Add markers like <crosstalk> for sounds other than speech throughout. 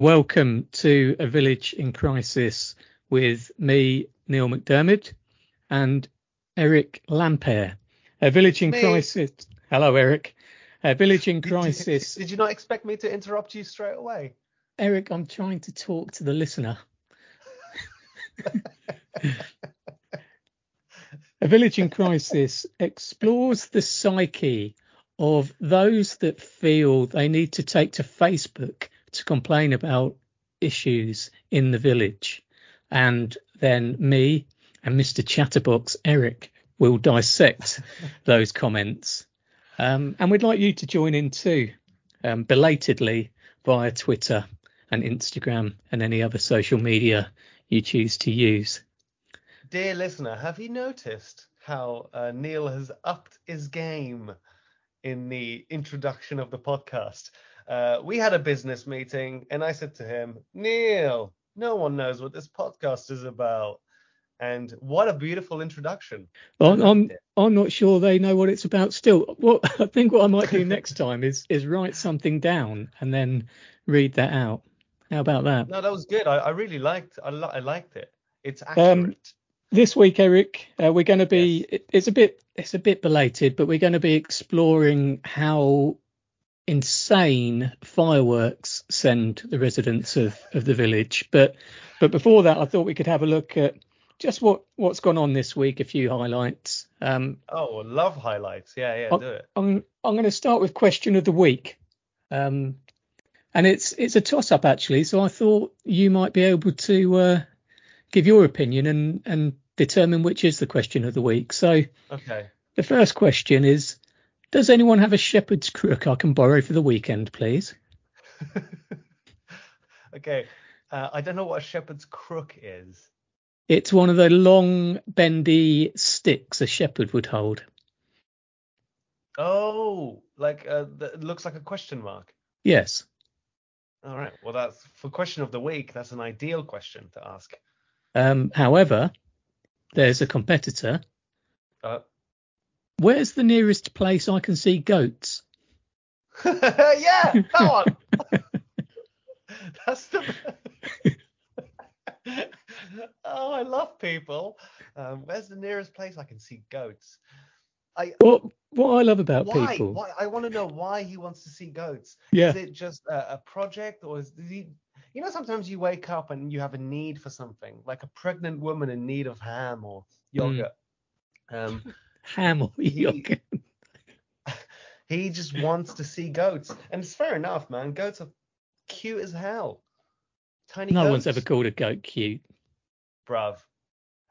Welcome to A Village in Crisis with me, Neil McDermott, and Eric Lampaert. A Village in Me. Crisis. Hello, Eric. A Village in Did you- Crisis. Did you not expect me to interrupt you straight away? Eric, I'm trying to talk to the listener. A Village in Crisis explores the psyche of those that feel they need to take to Facebook to complain about issues in the village. And then me and Mr. Chatterbox Eric will dissect <laughs> those comments. Um, and we'd like you to join in too, um, belatedly via Twitter and Instagram and any other social media you choose to use. Dear listener, have you noticed how uh, Neil has upped his game in the introduction of the podcast? Uh, we had a business meeting and I said to him, Neil, no one knows what this podcast is about. And what a beautiful introduction. I'm, I'm I'm not sure they know what it's about still. What <laughs> I think what I might do <laughs> next time is is write something down and then read that out. How about that? No, that was good. I, I really liked I, li- I liked it. It's Um, accurate. This week, Eric, uh, we're going to be. it- It's a bit. It's a bit belated, but we're going to be exploring how insane fireworks send the residents of, of the village. But but before that, I thought we could have a look at just what what's gone on this week. A few highlights. Um, oh, love highlights. Yeah, yeah, Oh, do it. I'm I'm going to start with question of the week, um, and it's it's a toss up actually. So I thought you might be able to uh, give your opinion and and determine which is the question of the week. So Okay. the first question is, does anyone have a shepherd's crook I can borrow for the weekend, please? <laughs> okay. Uh, I don't know what a shepherd's crook is. It's one of the long bendy sticks a shepherd would hold. Oh, like uh, th- it looks like a question mark. Yes. All right. Well, that's for question of the week. That's an ideal question to ask. Um, however, there's a competitor. Uh, Where's the nearest place I can see goats? <laughs> yeah, that one. <laughs> That's the. <laughs> oh, I love people. Um, where's the nearest place I can see goats? I What what I love about why? people. Why? I want to know why he wants to see goats. Yeah. Is it just a, a project, or is he? You know, sometimes you wake up and you have a need for something, like a pregnant woman in need of ham or yogurt. Um, Ham or He- he just wants to see goats, and it's fair enough, man. Goats are cute as hell. Tiny. No goats, one's ever called a goat cute. bruv.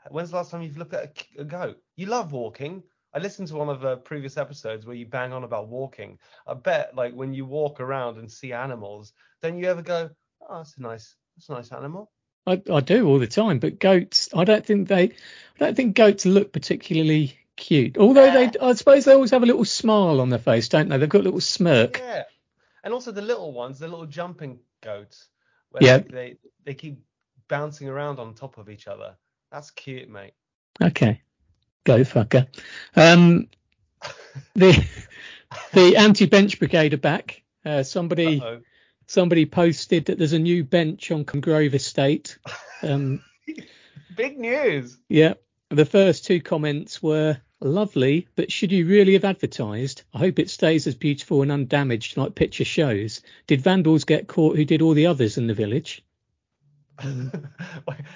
When's the last time you've looked at a goat? You love walking. I listened to one of the previous episodes where you bang on about walking. I bet, like, when you walk around and see animals, then you ever go, "Oh, that's a nice, that's a nice animal." I, I do all the time, but goats. I don't think they. I don't think goats look particularly cute. Although they, I suppose they always have a little smile on their face, don't they? They've got a little smirk. Yeah, and also the little ones, the little jumping goats, where Yeah. they they keep bouncing around on top of each other. That's cute, mate. Okay, go fucker. Um, the <laughs> the anti-bench brigade are back. Uh, somebody Uh-oh. somebody posted that there's a new bench on Congrove Estate. <laughs> Um, Big news. Yeah. The first two comments were lovely, but should you really have advertised? I hope it stays as beautiful and undamaged like picture shows. Did vandals get caught who did all the others in the village? <laughs>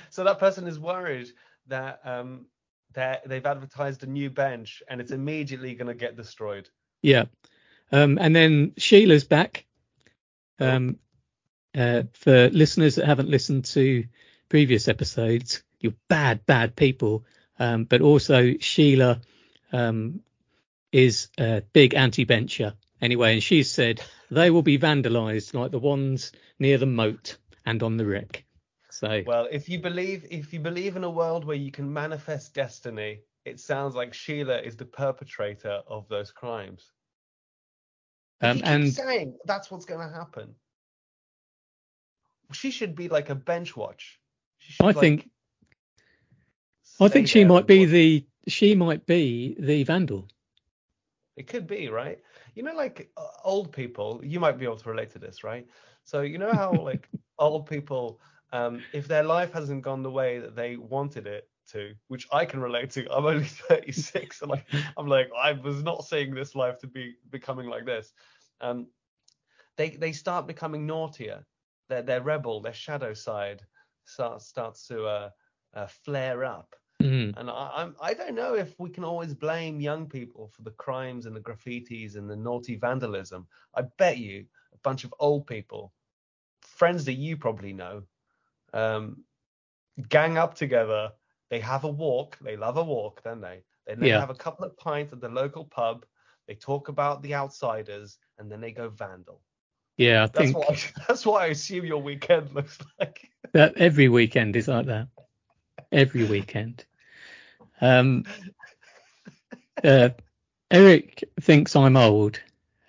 so that person is worried that um that they've advertised a new bench and it's immediately going to get destroyed. Yeah. Um, and then Sheila's back. Um, uh, for listeners that haven't listened to previous episodes, you're bad, bad people. Um, but also Sheila um, is a big anti-bencher anyway, and she said they will be vandalised like the ones near the moat and on the wreck. So Well, if you believe if you believe in a world where you can manifest destiny, it sounds like Sheila is the perpetrator of those crimes. Um, and saying that's what's going to happen. She should be like a bench watch. I like, think I think she might be watch. the she might be the vandal. It could be, right? You know, like uh, old people, you might be able to relate to this, right? So you know how <laughs> like old people, um, if their life hasn't gone the way that they wanted it to, which I can relate to. I'm only <laughs> 36, and like I'm like I was not seeing this life to be becoming like this. Um, they they start becoming naughtier. Their their rebel, their shadow side starts starts to uh, uh, flare up. Mm. And I, I'm I don't know if we can always blame young people for the crimes and the graffitis and the naughty vandalism. I bet you a bunch of old people, friends that you probably know, um, gang up together. They have a walk. They love a walk, don't they? Then they Yeah. have a couple of pints at the local pub. They talk about the outsiders, and then they go vandal. Yeah, I That's think what I, <laughs> that's what I assume your weekend <laughs> looks like. that every weekend is like that. Every weekend. Um, uh, Eric thinks I'm old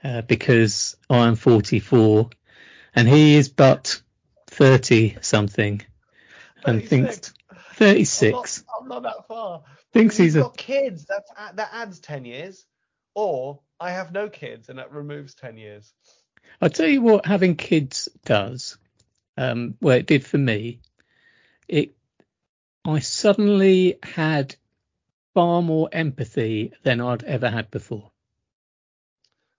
uh, because I'm 44 and he is but 30 something and thinks 36. I'm not, I'm not that far. Thinks he's a got kids. That's that adds ten years. Or I have no kids, and that removes ten years. I'll tell you what having kids does. Um, well, it did for me. It, I suddenly had far more empathy than I'd ever had before.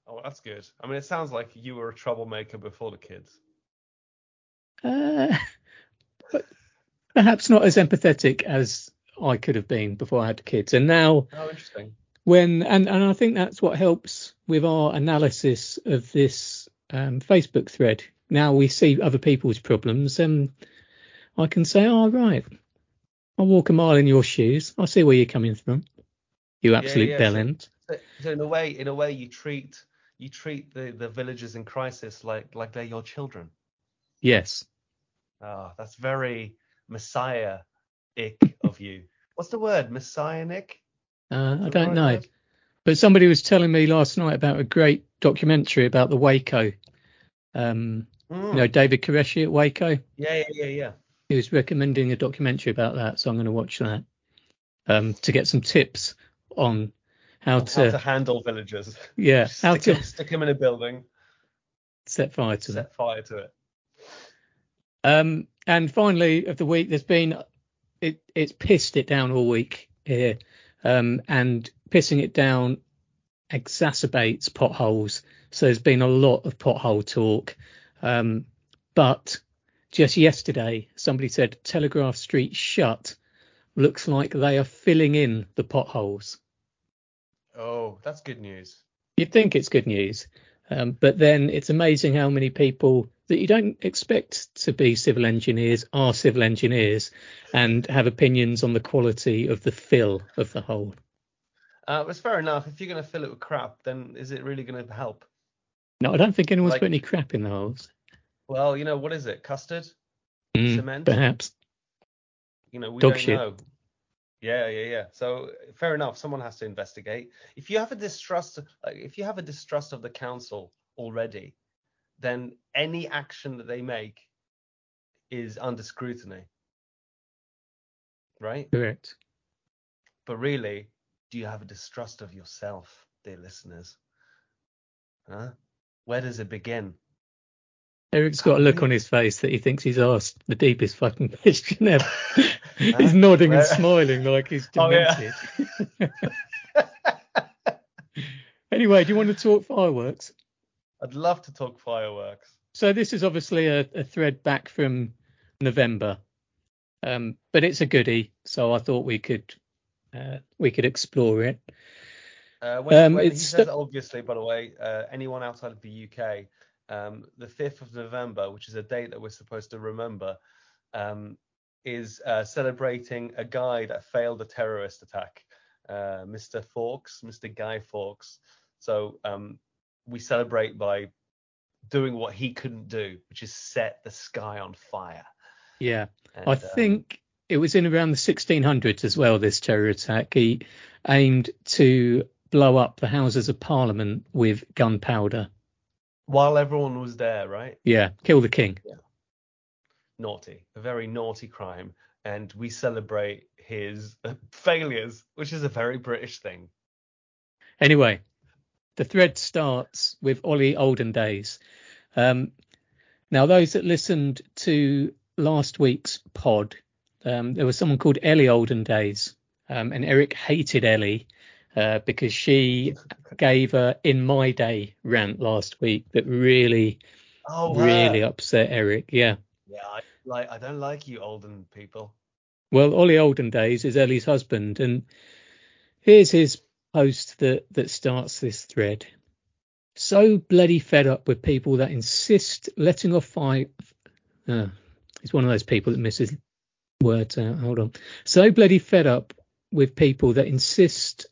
Oh, that's good. I mean, it sounds like you were a troublemaker before the kids. Uh, <laughs> but perhaps not as empathetic as I could have been before I had kids. And now, Oh, interesting. when and and I think that's what helps with our analysis of this um, Facebook thread. Now we see other people's problems, and I can say, "Oh, right, I'll walk a mile in your shoes. I see where you're coming from. You absolute yeah, bellend." So, so in a way, in a way, you treat you treat the the villagers in crisis like like they're your children. Yes. Ah, that's very messiah-ic of you. What's the word? Messianic? Uh, I don't right know. word? But somebody was telling me last night about a great documentary about the Waco. Um, Mm. you know, David Koresh at Waco. Yeah, yeah, yeah, yeah. He was recommending a documentary about that, so I'm going to watch that um, to get some tips on how How to, to handle villagers. yeah, <laughs> how stick, to them, stick them in a building, set fire to them. set fire to it. Um, and finally, of the week, there's been it. It's pissed it down all week here, um, and pissing it down exacerbates potholes. So there's been a lot of pothole talk. Um, but just yesterday, somebody said Telegraph Street shut. Looks like they are filling in the potholes. Oh, that's good news. You'd think it's good news, um, but then it's amazing how many people that you don't expect to be civil engineers are civil engineers and have opinions on the quality of the fill of the hole. Uh, it's fair enough. If you're going to fill it with crap, then is it really going to help? No, I don't think anyone's Like- put any crap in the holes. Well, you know, what is it? Custard? Mm, Cement? Perhaps. You know, we Dog don't shit. know. Yeah, yeah, yeah. So fair enough. Someone has to investigate. If you have a distrust, like if you have a distrust of the council already, then any action that they make is under scrutiny, right? Correct. But really, do you have a distrust of yourself, dear listeners? Huh? Where does it begin? Eric's got a look on his face that he thinks he's asked the deepest fucking <laughs> question ever. he's nodding and smiling like he's <laughs> Oh, yeah. demented. <laughs> anyway, do you want to talk fireworks? I'd love to talk fireworks. So this is obviously a, a thread back from November, um, but it's a goodie. So I thought we could uh, we could explore it. Uh, when, Um, when he says stu- obviously, by the way, uh, anyone outside of the UK, um, the 5th of November, which is a date that we're supposed to remember, um, is uh, celebrating a guy that failed a terrorist attack, uh, Mr. Fawkes, Mr. Guy Fawkes. So um, we celebrate by doing what he couldn't do, which is set the sky on fire. Yeah, And, I um, think it was in around the 1600s as well. This terror attack. He aimed to blow up the Houses of Parliament with gunpowder. While everyone was there, right? Yeah, kill the king. Yeah. naughty, a very naughty crime, and we celebrate his uh, failures, which is a very British thing. Anyway, the thread starts with Ollie Olden days. Um, Now, those that listened to last week's pod, um, there was someone called Ellie Olden Days, um, and Eric hated Ellie uh, because she gave a "In My Day" rant last week that really, Oh, really her. upset Eric. Yeah. Yeah, I like. I don't like you, olden people. Well, Ollie Olden Days is Ellie's husband, and here's his post that that starts this thread. So bloody fed up with people that insist letting off fire. Uh, he's one of those people that misses words out. Hold on. So bloody fed up with people that insist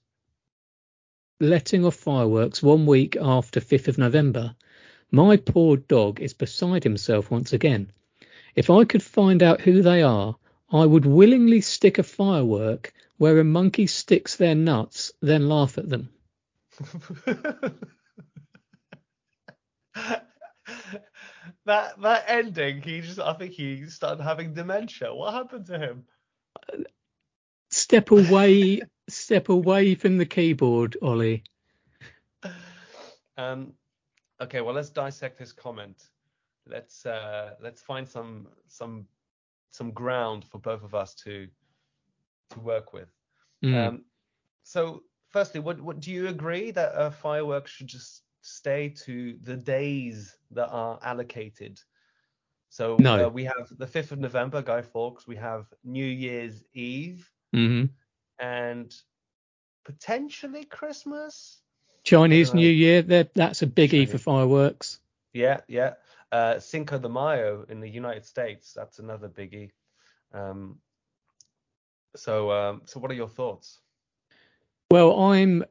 letting off fireworks one week after 5th of November. My poor dog is beside himself once again. If I could find out who they are, I would willingly stick a firework where a monkey sticks their nuts, then laugh at them. <laughs> that that ending, he just. I think he started having dementia. What happened to him? Step away, step away from the keyboard, Ollie. <sighs> Um. Okay. Well, let's dissect his comment. Let's uh let's find some some some ground for both of us to to work with. Mm. Um, so, firstly, what, what do you agree that uh, fireworks should just stay to the days that are allocated? So No. uh, we have the 5th of November, Guy Fawkes. We have New Year's Eve hmm and potentially Christmas. Chinese Right. New Year, that's a biggie for fireworks. Yeah, yeah. Uh, Cinco de Mayo in the United States. That's another biggie. Um, so, um, so what are your thoughts? Well, I'm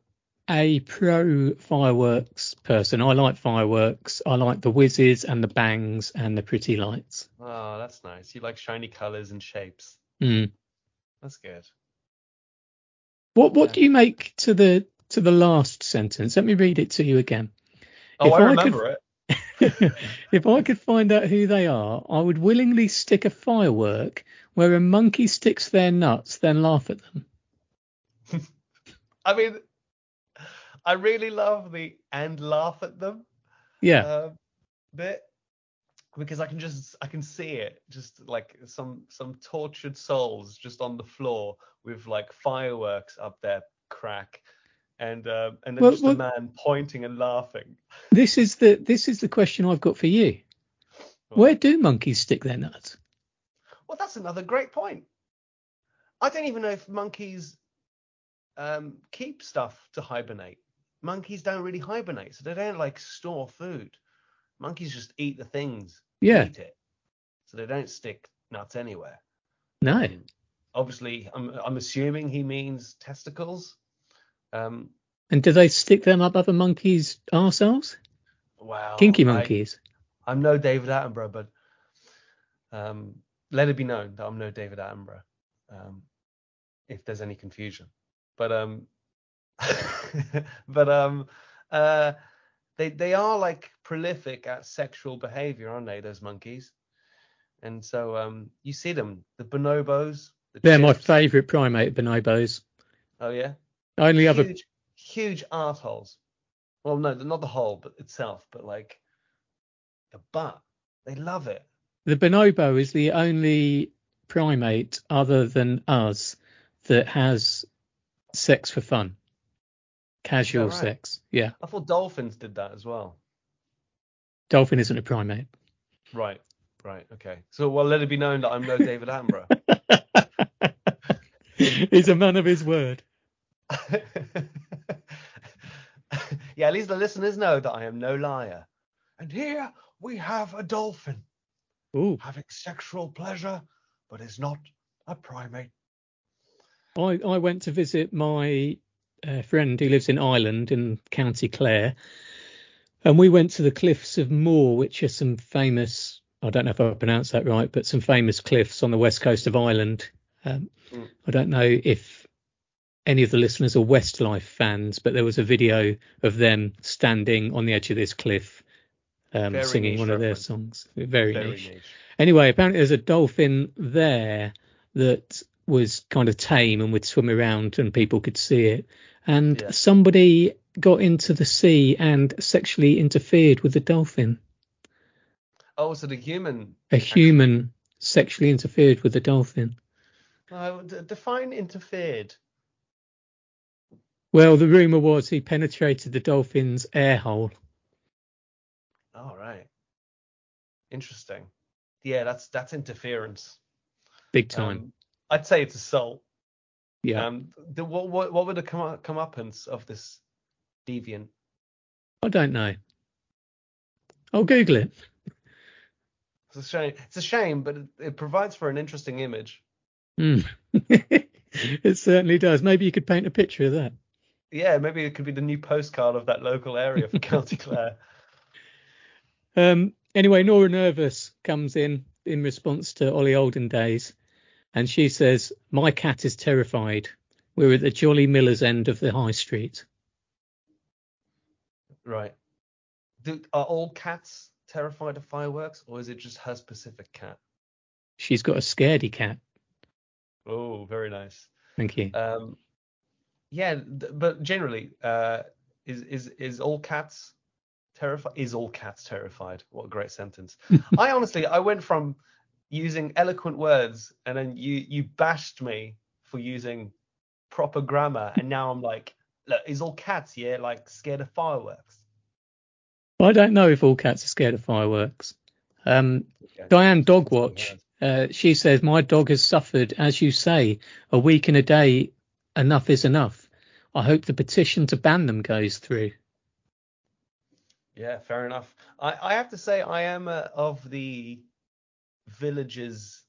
a pro fireworks person. I like fireworks. I like the whizzes and the bangs and the pretty lights. Oh, that's nice. You like shiny colors and shapes. Mm. That's good. What what Yeah. do you make to the to the last sentence? Let me read it to you again. Oh, If I I could- remember it. <laughs> if I could find out who they are, I would willingly stick a firework where a monkey sticks their nuts, then laugh at them. <laughs> I mean, I really love the and laugh at them Yeah. uh, bit because I can just I can see it just like some some tortured souls just on the floor with like fireworks up their crack and uh, and then Well, just well- a man pointing and laughing. This is the this is the question I've got for you. Where do monkeys stick their nuts? Well, that's another great point. I don't even know if monkeys um, keep stuff to hibernate. Monkeys don't really hibernate, so they don't like store food. Monkeys just eat the things, Yeah. eat it, so they don't stick nuts anywhere. No. Um, obviously, I'm I'm assuming he means testicles. Um, And do they stick them up other monkeys' arseholes? wow. Kinky Oh, I- monkeys. I'm no David Attenborough, but um, let it be known that I'm no David Attenborough. Um, if there's any confusion, but um, <laughs> but um, uh, they they are like prolific at sexual behavior, aren't they? Those monkeys, and so um, you see them, the bonobos. The They're my favourite primate, bonobos. Oh yeah. Only other huge, huge arseholes. Well, no, not the hole, but itself, but like the butt. They love it. the bonobo is the only primate other than us that has sex for fun. Casual right? sex. Yeah. I thought dolphins did that as well. Dolphin isn't a primate. Right, right, okay. So, well, let it be known that I'm no David Attenborough. <laughs> He's a man of his word. <laughs> yeah, at least the listeners know that I am no liar. And here we have a dolphin Ooh. having sexual pleasure, but is not a primate. I, I went to visit my uh, friend who lives in Ireland in County Clare, and we went to the cliffs of Moher, which are some famous, I don't know if I pronounced that right, but some famous cliffs on the west coast of Ireland. Um, Mm. I don't know if any of the listeners are Westlife fans, but there was a video of them standing on the edge of this cliff um, singing one of their songs. Very, Very niche. niche. Anyway, apparently there's a dolphin there that was kind of tame and would swim around and people could see it. And Yeah. somebody got into the sea and sexually interfered with the dolphin. Oh, so the human. A human sexually interfered with the dolphin. Uh, d- define interfered. Well, the rumor was he penetrated the dolphin's air hole. All right. Interesting. Yeah, that's that's interference. Big time. Um, I'd say it's assault. Yeah. Um, the, what what what were the come up comeuppance of this deviant? I don't know. I'll Google it. It's a shame. It's a shame, but it, it provides for an interesting image. Hmm. <laughs> it certainly does. Maybe you could paint a picture of that. Yeah, maybe it could be the new postcard of that local area for <laughs> County Clare. Um, anyway, Nora Nervous comes in in response to Ollie Olden days, and she says, "My cat is terrified. We're at the Jolly Miller's end of the high street." Right. Do, are all cats terrified of fireworks, or is it just her specific cat? She's got a scaredy cat. Oh, very nice. Thank you. Um, yeah, th- but generally, uh, is is is all cats terrified? Is all cats terrified? What a great sentence. <laughs> I honestly, I went from using eloquent words, and then you you bashed me for using proper grammar, and now I'm like, look, is all cats yeah like scared of fireworks? I don't know if all cats are scared of fireworks. Um, Okay. Diane That's what Dogwatch, uh, she says, My dog has suffered, as you say, a week and a day. Enough is enough. I hope the petition to ban them goes through. Yeah, fair enough. I, I have to say I am uh, of the village's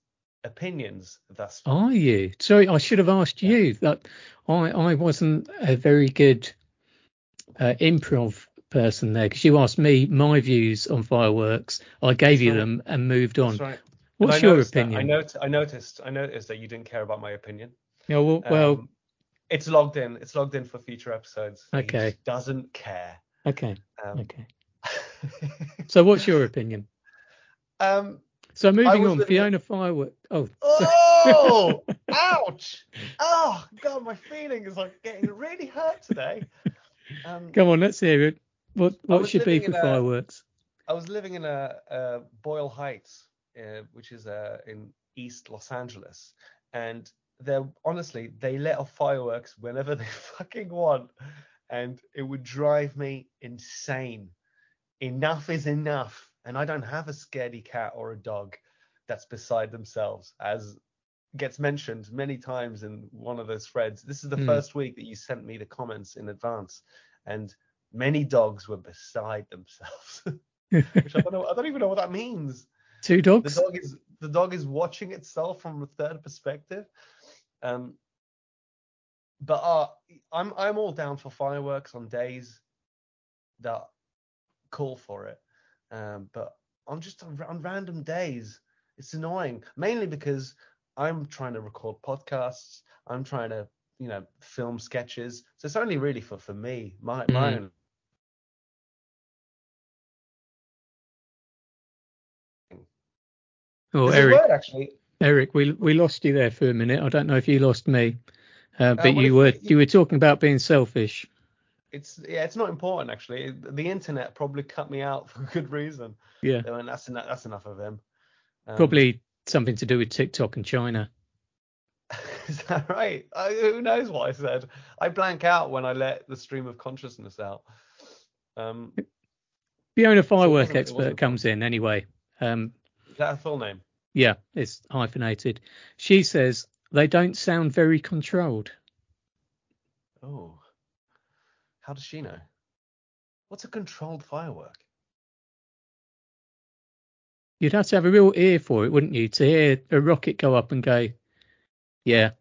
opinions thus far. Are you? Sorry, I should have asked you. That I, I wasn't a very good uh, improv person there because you asked me my views on fireworks. I gave you right. them and moved on. That's right. What's your opinion? I, not- I noticed. I noticed that you didn't care about my opinion. Yeah, well, well, Um, it's logged in. It's logged in for future episodes. Okay. doesn't care. okay, Um, okay. <laughs> So, what's your opinion? um. So, moving on, in- Fiona Firework. Oh, Oh! <laughs> ouch! Oh God, my feeling is like getting really hurt today. Um, come on, let's hear it. What what was should be for fireworks? I was living in a, uh Boyle Heights, uh, which is uh, in East Los Angeles, and they're honestly they let off fireworks whenever <laughs> they fucking want, and it would drive me insane. Enough is enough, and I don't have a scaredy cat or a dog that's beside themselves, as gets mentioned many times in one of those threads. This is the Hmm. first week that you sent me the comments in advance, and many dogs were beside themselves. <laughs> which I don't know. I don't even know what that means. Two dogs. The dog is the dog is watching itself from a third perspective. Um, but uh, I'm I'm all down for fireworks on days that call for it. Um, but on just on, on random days, it's annoying. Mainly because I'm trying to record podcasts. I'm trying to you know film sketches. So it's only really for for me, my my Mm. own Oh, There's Eric, word actually. Eric, we we lost you there for a minute. I don't know if you lost me, uh, but well, you were you- you were talking about being selfish. It's yeah, it's not important actually. The internet probably cut me out <laughs> for good reason. Yeah, went, that's enough. That's enough of him. Um, probably something to do with TikTok and China. <laughs> Is that right? I, who knows what I said? I blank out when I let the stream of consciousness out. Um, Fiona Firework expert comes in anyway. Um, is that a full name? yeah, it's hyphenated. She says they don't sound very controlled. Oh, how does she know? What's a controlled firework? You'd have to have a real ear for it, wouldn't you, to hear a rocket go up and go, yeah,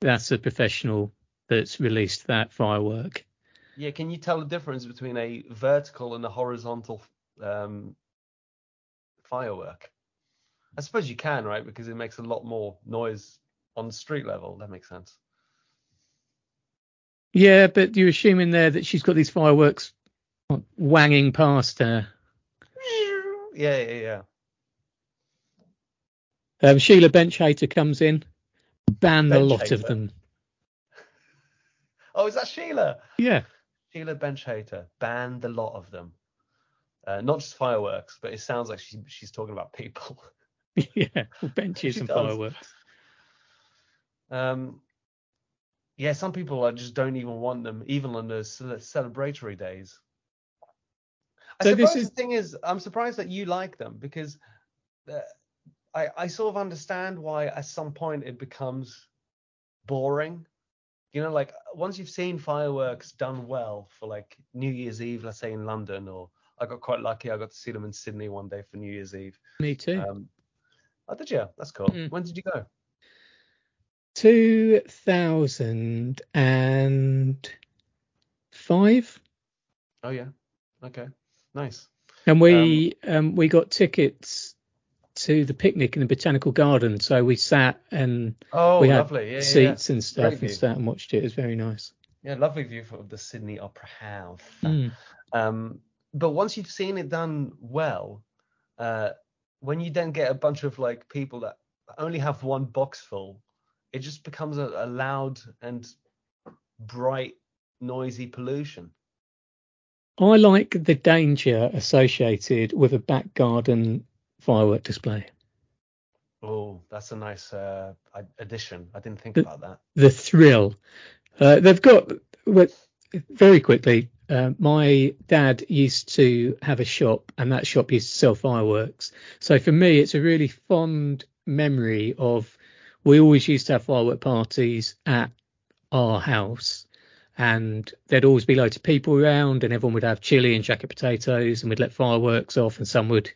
that's a professional that's released that firework. Yeah, can you tell the difference between a vertical and a horizontal um, firework? I suppose you can, right? Because it makes a lot more noise on street level. That makes sense. Yeah, but you're assuming there that she's got these fireworks wanging past her. Yeah, yeah, yeah. Um, Sheila Benchater comes in, ban the lot of them. Oh, is that Sheila? Yeah, Sheila Bench Hater banned the lot of them. Uh, not just fireworks, but it sounds like she, she's talking about people. <laughs> yeah, benches and does. fireworks. Um, yeah, some people I just don't even want them, even on the celebratory days. I So suppose is- the thing is, I'm surprised that you like them because uh, I I sort of understand why at some point it becomes boring. You know, like once you've seen fireworks done well for like New Year's Eve, let's say in London, or I got quite lucky, I got to see them in Sydney one day for New Year's Eve. Me too. Um, oh, did you? That's cool. Mm. When did you go? 2005 Oh yeah. Okay. Nice. and we um, we got tickets to the picnic in the botanical garden so we sat and Oh, we had lovely. Yeah, yeah, yeah. seats and stuff Great and view. sat and watched it it was very nice Yeah, lovely view of the Sydney Opera House. Mm. Um, but once you've seen it done well, uh, when you then get a bunch of like people that only have one box full, it just becomes a, a loud and bright, noisy pollution. I like the danger associated with a back garden firework display Oh, that's a nice uh, addition. I didn't think The- about that. the thrill. Uh, they've got well, very quickly. Uh, my dad used to have a shop, and that shop used to sell fireworks. So for me, it's a really fond memory of. We always used to have firework parties at our house, and there'd always be loads of people around, and everyone would have chili and jacket potatoes, and we'd let fireworks off, and some would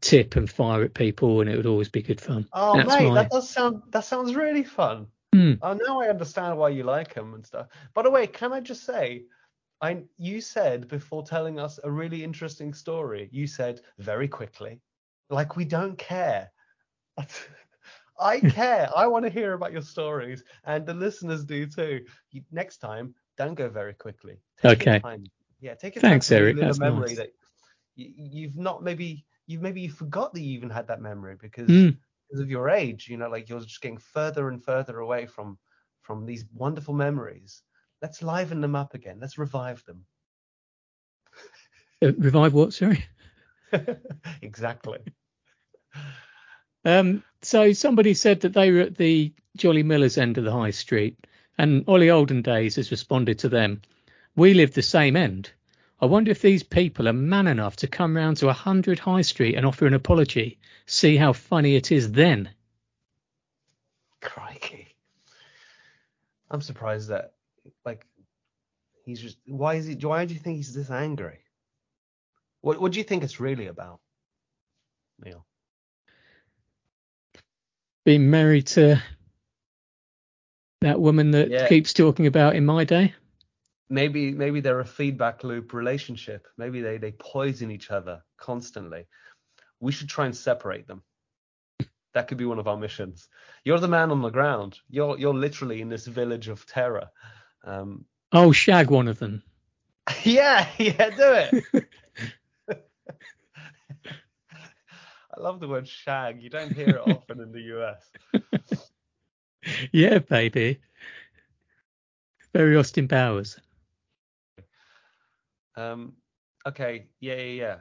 tip and fire at people, and it would always be good fun. Oh, That's mate, my- that does sound that sounds really fun. Hmm. Oh, now I understand why you like them and stuff. By the way, can I just say, I you said before telling us a really interesting story, you said very quickly, like we don't care. <laughs> I care. I want to hear about your stories, and the listeners do too. You, next time, don't go very quickly. Take Okay. time. Yeah, take your Thanks, time Eric, that's memory nice. that you, you've not maybe you maybe you forgot that you even had that memory because Mm. because of your age you know like you're just getting further and further away from from these wonderful memories let's liven them up again let's revive them Uh, revive what? Sorry. <laughs> exactly Um, so somebody said that they were at the Jolly Millers end of the high street, and Ollie Olden Days has responded to them. We live the same end. I wonder if these people are man enough to come round to 100 High Street and offer an apology. See how funny it is then. crikey i'm surprised that like he's just why is he why do you think he's this angry what what do you think it's really about neil Being married to that woman that Yeah. keeps talking about in my day. maybe maybe they're a feedback loop relationship. Maybe they they poison each other constantly. We should try and separate them. That could be one of our missions. You're the man on the ground. You're you're literally in this village of terror. Um Oh, shag one of them. <laughs> yeah yeah do it <laughs> i love the word shag you don't hear it often in the us <laughs> Yeah, baby. Very Austin Powers. um okay yeah yeah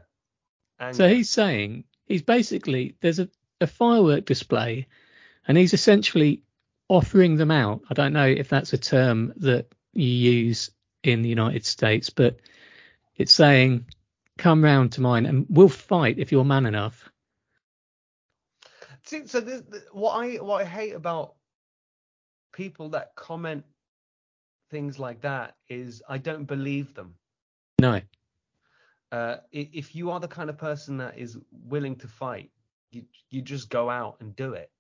yeah So he's saying he's basically there's a, a firework display, and he's essentially offering them out. I don't know if that's a term that you use in the United States, but it's saying, "Come round to mine, and we'll fight if you're man enough." See, so this, what I what I hate about people that comment things like that is I don't believe them. No, Uh, if you are the kind of person that is willing to fight, you you just go out and do it.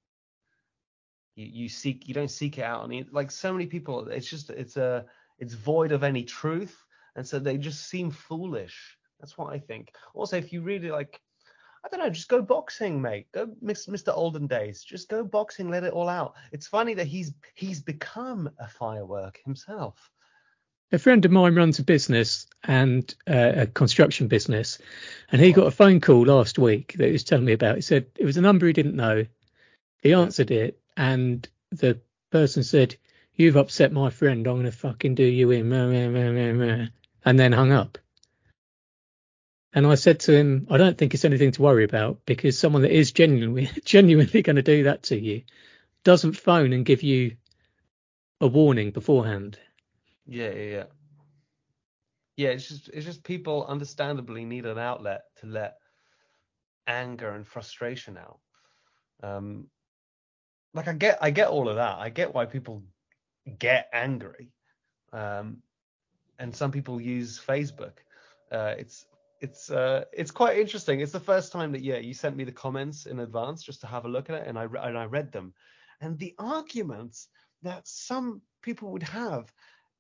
You you seek you don't seek it out. I mean, like so many people, it's just it's a it's void of any truth, and so they just seem foolish. That's what I think. Also, if you really like, I don't know, just go boxing, mate. Go, Mr. Olden Days. Just go boxing, let it all out. It's funny that he's he's become a firework himself. a friend of mine runs a business and uh, a construction business, and he got a phone call last week that he was telling me about. He said it was a number he didn't know. He answered it, and the person said, "You've upset my friend. I'm gonna fucking do you in," meh, meh, meh, meh, meh," and then hung up. And I said to him, I don't think it's anything to worry about because someone that is genuinely <laughs> genuinely going to do that to you doesn't phone and give you a warning beforehand. Yeah, yeah, yeah. Yeah, it's just it's just people understandably need an outlet to let anger and frustration out. Um, like I get I get all of that. I get why people get angry. Um, and some people use Facebook. Uh, it's it's uh, it's quite interesting. It's the first time that yeah you sent me the comments in advance just to have a look at it, and I and I read them, and the arguments that some people would have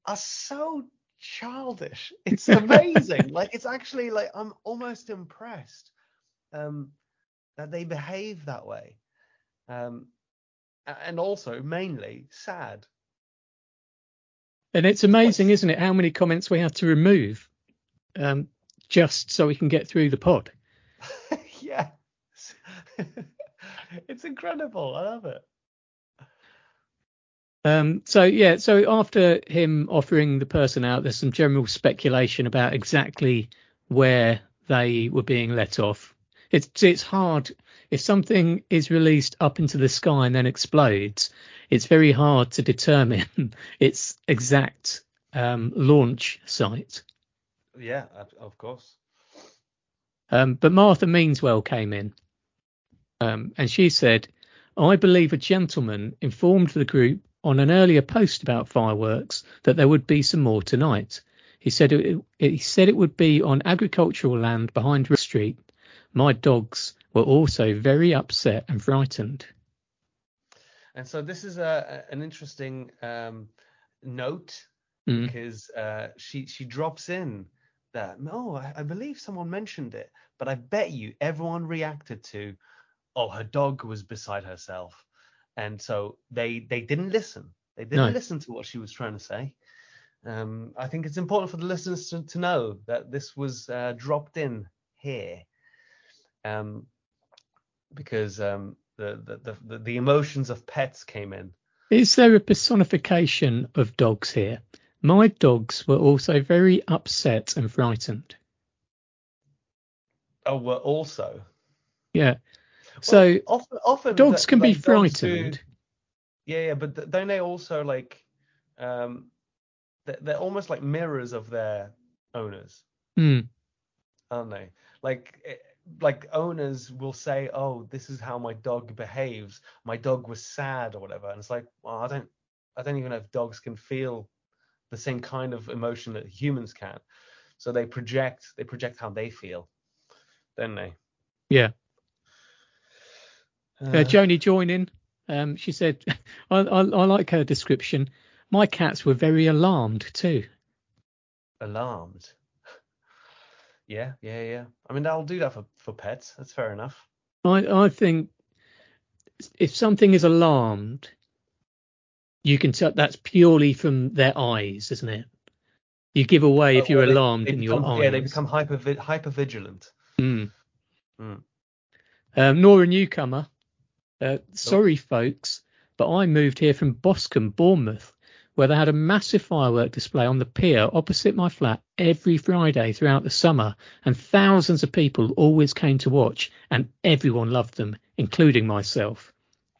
are so childish. It's <laughs> amazing. like it's actually like I'm almost impressed um, that they behave that way, um, and also mainly sad. And it's amazing, isn't it, how many comments we have to remove um, just so we can get through the pod. <laughs> yeah. <laughs> it's incredible. I love it. Um, so yeah, so after him offering the person out, there's some general speculation about exactly where they were being let off. It's it's hard if something is released up into the sky and then explodes. It's very hard to determine <laughs> its exact um, launch site. Yeah, of course. Um, but Martha Meanswell came in, um, and she said, "I believe a gentleman informed the group on an earlier post about fireworks that there would be some more tonight. He said it, he said it would be on agricultural land behind River Street. My dogs were also very upset and frightened. And so this is a, an interesting um, note Mm. because uh, she she drops in that oh I, I believe someone mentioned it, but I bet you everyone reacted to oh her dog was beside herself and so they they didn't listen. They didn't No. listen to what she was trying to say. Um, I think it's important for the listeners to, to know that this was uh, dropped in here, um, because um, the, the the the emotions of pets came in. Is there a personification of dogs here? My dogs were also very upset and frightened. Oh, well, also. Yeah. So often, often dogs that- can be like, do- frightened. Yeah, yeah, but don't they also like um they're, they're almost like mirrors of their owners, Hmm. aren't they? Like eh, like owners will say, "Oh, this is how my dog behaves. My dog was sad or whatever." And it's like, well, I don't I don't even know if dogs can feel the same kind of emotion that humans can. So they project they project how they feel, don't they? Yeah. Uh, Uh, Joni joining. Um, she said, <laughs> I, I, I like her description. My cats were very alarmed too. alarmed. <laughs> Yeah, yeah, yeah. I mean, I'll do that for for pets. That's fair enough. I, I think if something is alarmed, you can tell that's purely from their eyes, isn't it? You give away if Uh, you're alarmed they in your become- eyes. Yeah, they become hyper hyper vigilant. Mm. Mm. Um, Nora Newcomer. Uh, sorry, folks, but I moved here from Boscombe, Bournemouth, where they had a massive firework display on the pier opposite my flat every Friday throughout the summer, and thousands of people always came to watch, and everyone loved them, including myself.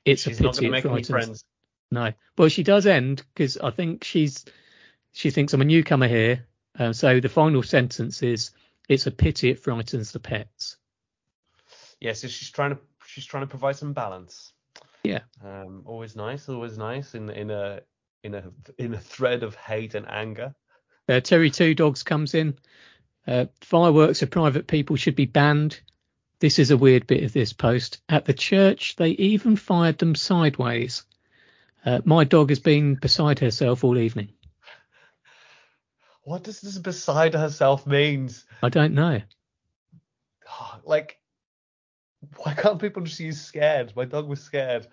It's She's a pity it frightens. No, well, she does end because I think she's she thinks I'm a newcomer here. Uh, so the final sentence is, "It's a pity it frightens the pets." Yeah, so she's trying to she's trying to provide some balance. Yeah. Um, always nice, always nice in in a in a in a thread of hate and anger. Uh, Terry Two Dogs comes in. Uh, fireworks of private people should be banned. This is a weird bit of this post. At the church, they even fired them sideways. Uh, my dog has been beside herself all evening. What does this beside herself means? I don't know. Like, why can't people just use scared? My dog was scared,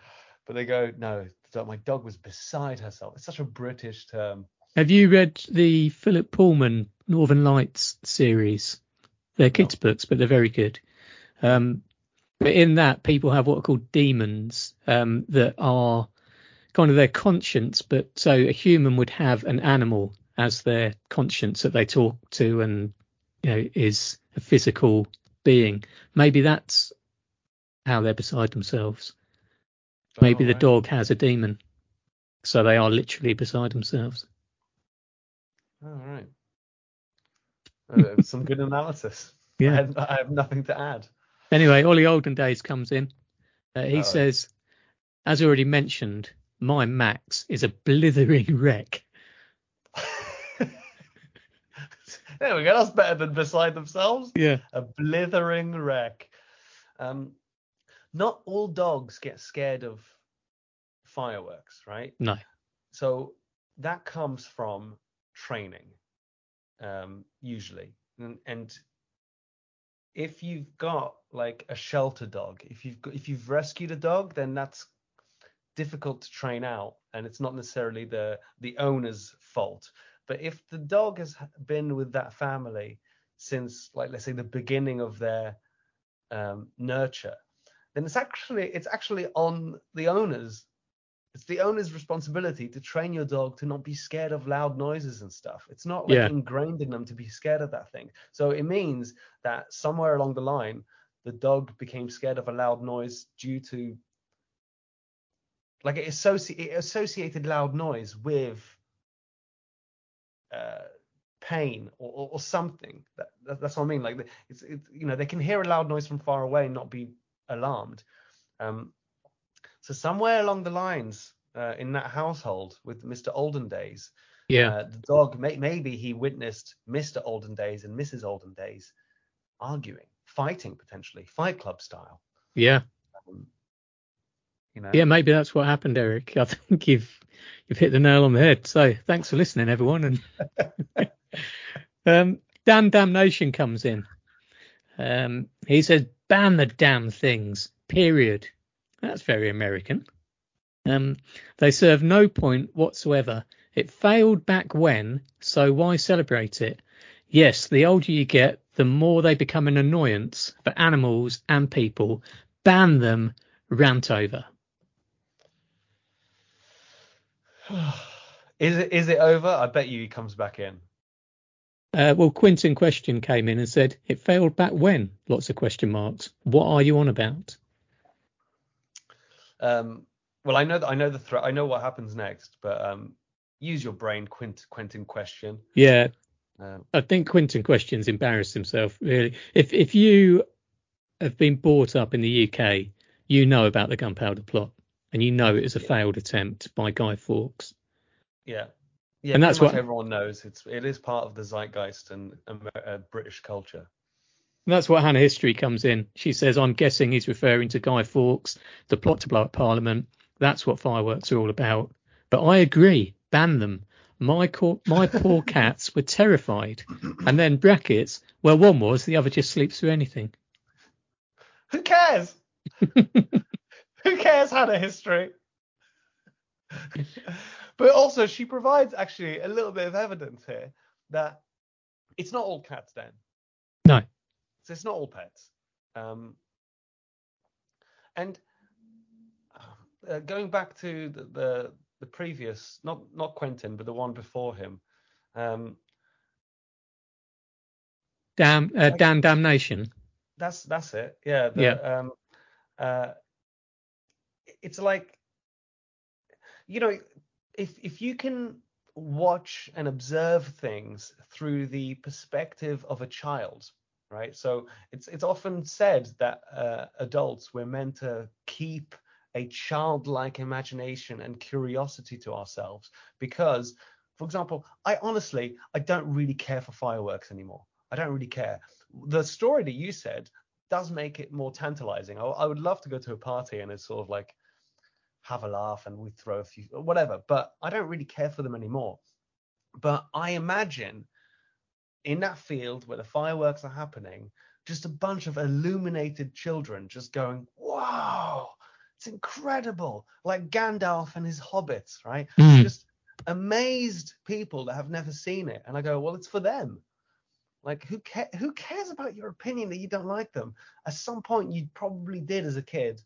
but they go no. My dog was beside herself. It's such a British term. Have you read the Philip Pullman Northern Lights series? They're kids' books, but they're very good. Um, but in that, people have what are called demons um, that are kind of their conscience. But so a human would have an animal as their conscience that they talk to and you know is a physical being. Maybe that's how they're beside themselves. Maybe the right. dog has a demon, so they are literally beside themselves. All right. Some good analysis. I, Yeah. have, I have nothing to add. Anyway, Ollie Olden Days comes in. Uh, he Oh. says, as already mentioned, my Max is a blithering <laughs> wreck. <laughs> there we go. That's better than beside themselves. Yeah. A blithering wreck. Um, not all dogs get scared of fireworks, right? No. So that comes from training, um, usually. And, and if you've got like a shelter dog, if you've got, if you've rescued a dog, then that's difficult to train out, and it's not necessarily the the owner's fault. But if the dog has been with that family since, like, let's say the beginning of their um, nurture, then it's actually it's actually on the owners. It's the owner's responsibility to train your dog to not be scared of loud noises and stuff. It's not like Yeah. ingrained in them to be scared of that thing. So it means that somewhere along the line, the dog became scared of a loud noise due to like it, associ- it associated loud noise with uh, pain or, or, or something. That, that, that's what I mean. Like it's, it's you know they can hear a loud noise from far away and not be alarmed. Um, so somewhere along the lines uh, in that household with Mr. Olden Days, Yeah. uh, the dog may, maybe he witnessed Mr. Olden Days and Mrs. Olden Days arguing, fighting potentially, Fight Club style. yeah. Um, you know. Yeah. Maybe that's what happened, Eric. I think you've you've hit the nail on the head. So thanks for listening, everyone. And <laughs> um, Dan Damnation comes in. Um, he says, "Ban the damn things." Period. That's very American. Um, they serve no point whatsoever. It failed back when, so why celebrate it? Yes, the older you get, the more they become an annoyance for animals and people. Ban them, rant over. <sighs> is it is it over? I bet you he comes back in. Uh, well, Quinton question came in and said it failed back when? Lots of question marks. What are you on about? Um, well, I know that I know the threat. I know what happens next, but um, use your brain, Quint, Quentin. Question. Yeah, Um, I think Quinton questions embarrassed himself really. If if you have been brought up in the UK, you know about the gunpowder plot, and you know it was a failed attempt by Guy Fawkes. yeah, yeah. And that's what- everyone knows. It's it is part of the zeitgeist and uh, British culture. And that's what Hannah History comes in. She says, I'm guessing he's referring to Guy Fawkes, the plot to blow up Parliament. That's what fireworks are all about. But I agree, ban them. My co- my poor <laughs> cats were terrified. And then brackets, well, one was, the other just sleeps through anything. Who cares? <laughs> Who cares? Hannah history. but also, she provides actually a little bit of evidence here that it's not all cats, then. No. So it's not all pets. Um, and uh, going back to the, the the previous, not not Quentin, but the one before him. Um, Damn, uh, damn damnation. that's that's it. Yeah. The, Yeah. Um, uh, it's like, you know, if if you can watch and observe things through the perspective of a child, right? So it's it's often said that uh, adults we're meant to keep a childlike imagination and curiosity to ourselves because, for example, I honestly I don't really care for fireworks anymore. I don't really care. The story that you said does make it more tantalizing. I, I would love to go to a party and it's sort of like have a laugh and we throw a few whatever, but I don't really care for them anymore. But I imagine in that field where the fireworks are happening, just a bunch of illuminated children just going, wow, it's incredible. Like Gandalf and his hobbits, right? Mm. Just amazed people that have never seen it. And I go, well, it's for them. Like who ca- who cares about your opinion that you don't like them? At some point you probably did as a kid.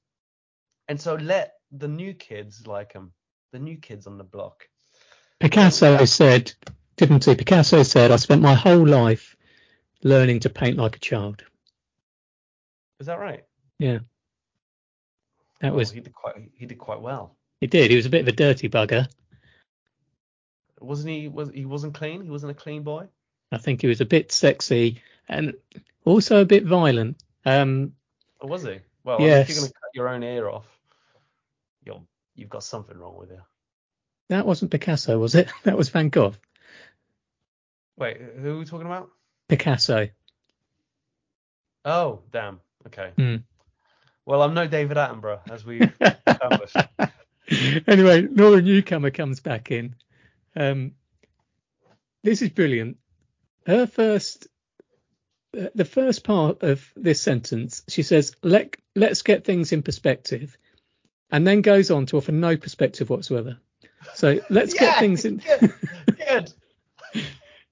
And so let the new kids like them. The new kids on the block. Picasso said, didn't he? Picasso said, I spent my whole life learning to paint like a child. Is that right? Yeah. That Oh, was he did quite he did quite well. he did. He was a bit of a dirty bugger. Wasn't he was he wasn't clean? He wasn't a clean boy? I think he was a bit sexy and also a bit violent. Um, Or was he? Well, I mean, if Yes. you're gonna cut your own ear off, you've got something wrong with you. that wasn't Picasso, was it? <laughs> That was Van Gogh. Wait, who are we talking about? Picasso. Oh, damn. Okay. Hmm. Well, I'm no David Attenborough, as we've established. <laughs> anyway, Nora Newcomer comes back in. Um, this is brilliant. Her first, uh, the first part of this sentence, she says, Let, let's get things in perspective, and then goes on to offer no perspective whatsoever. So let's get things in. good, good. <laughs>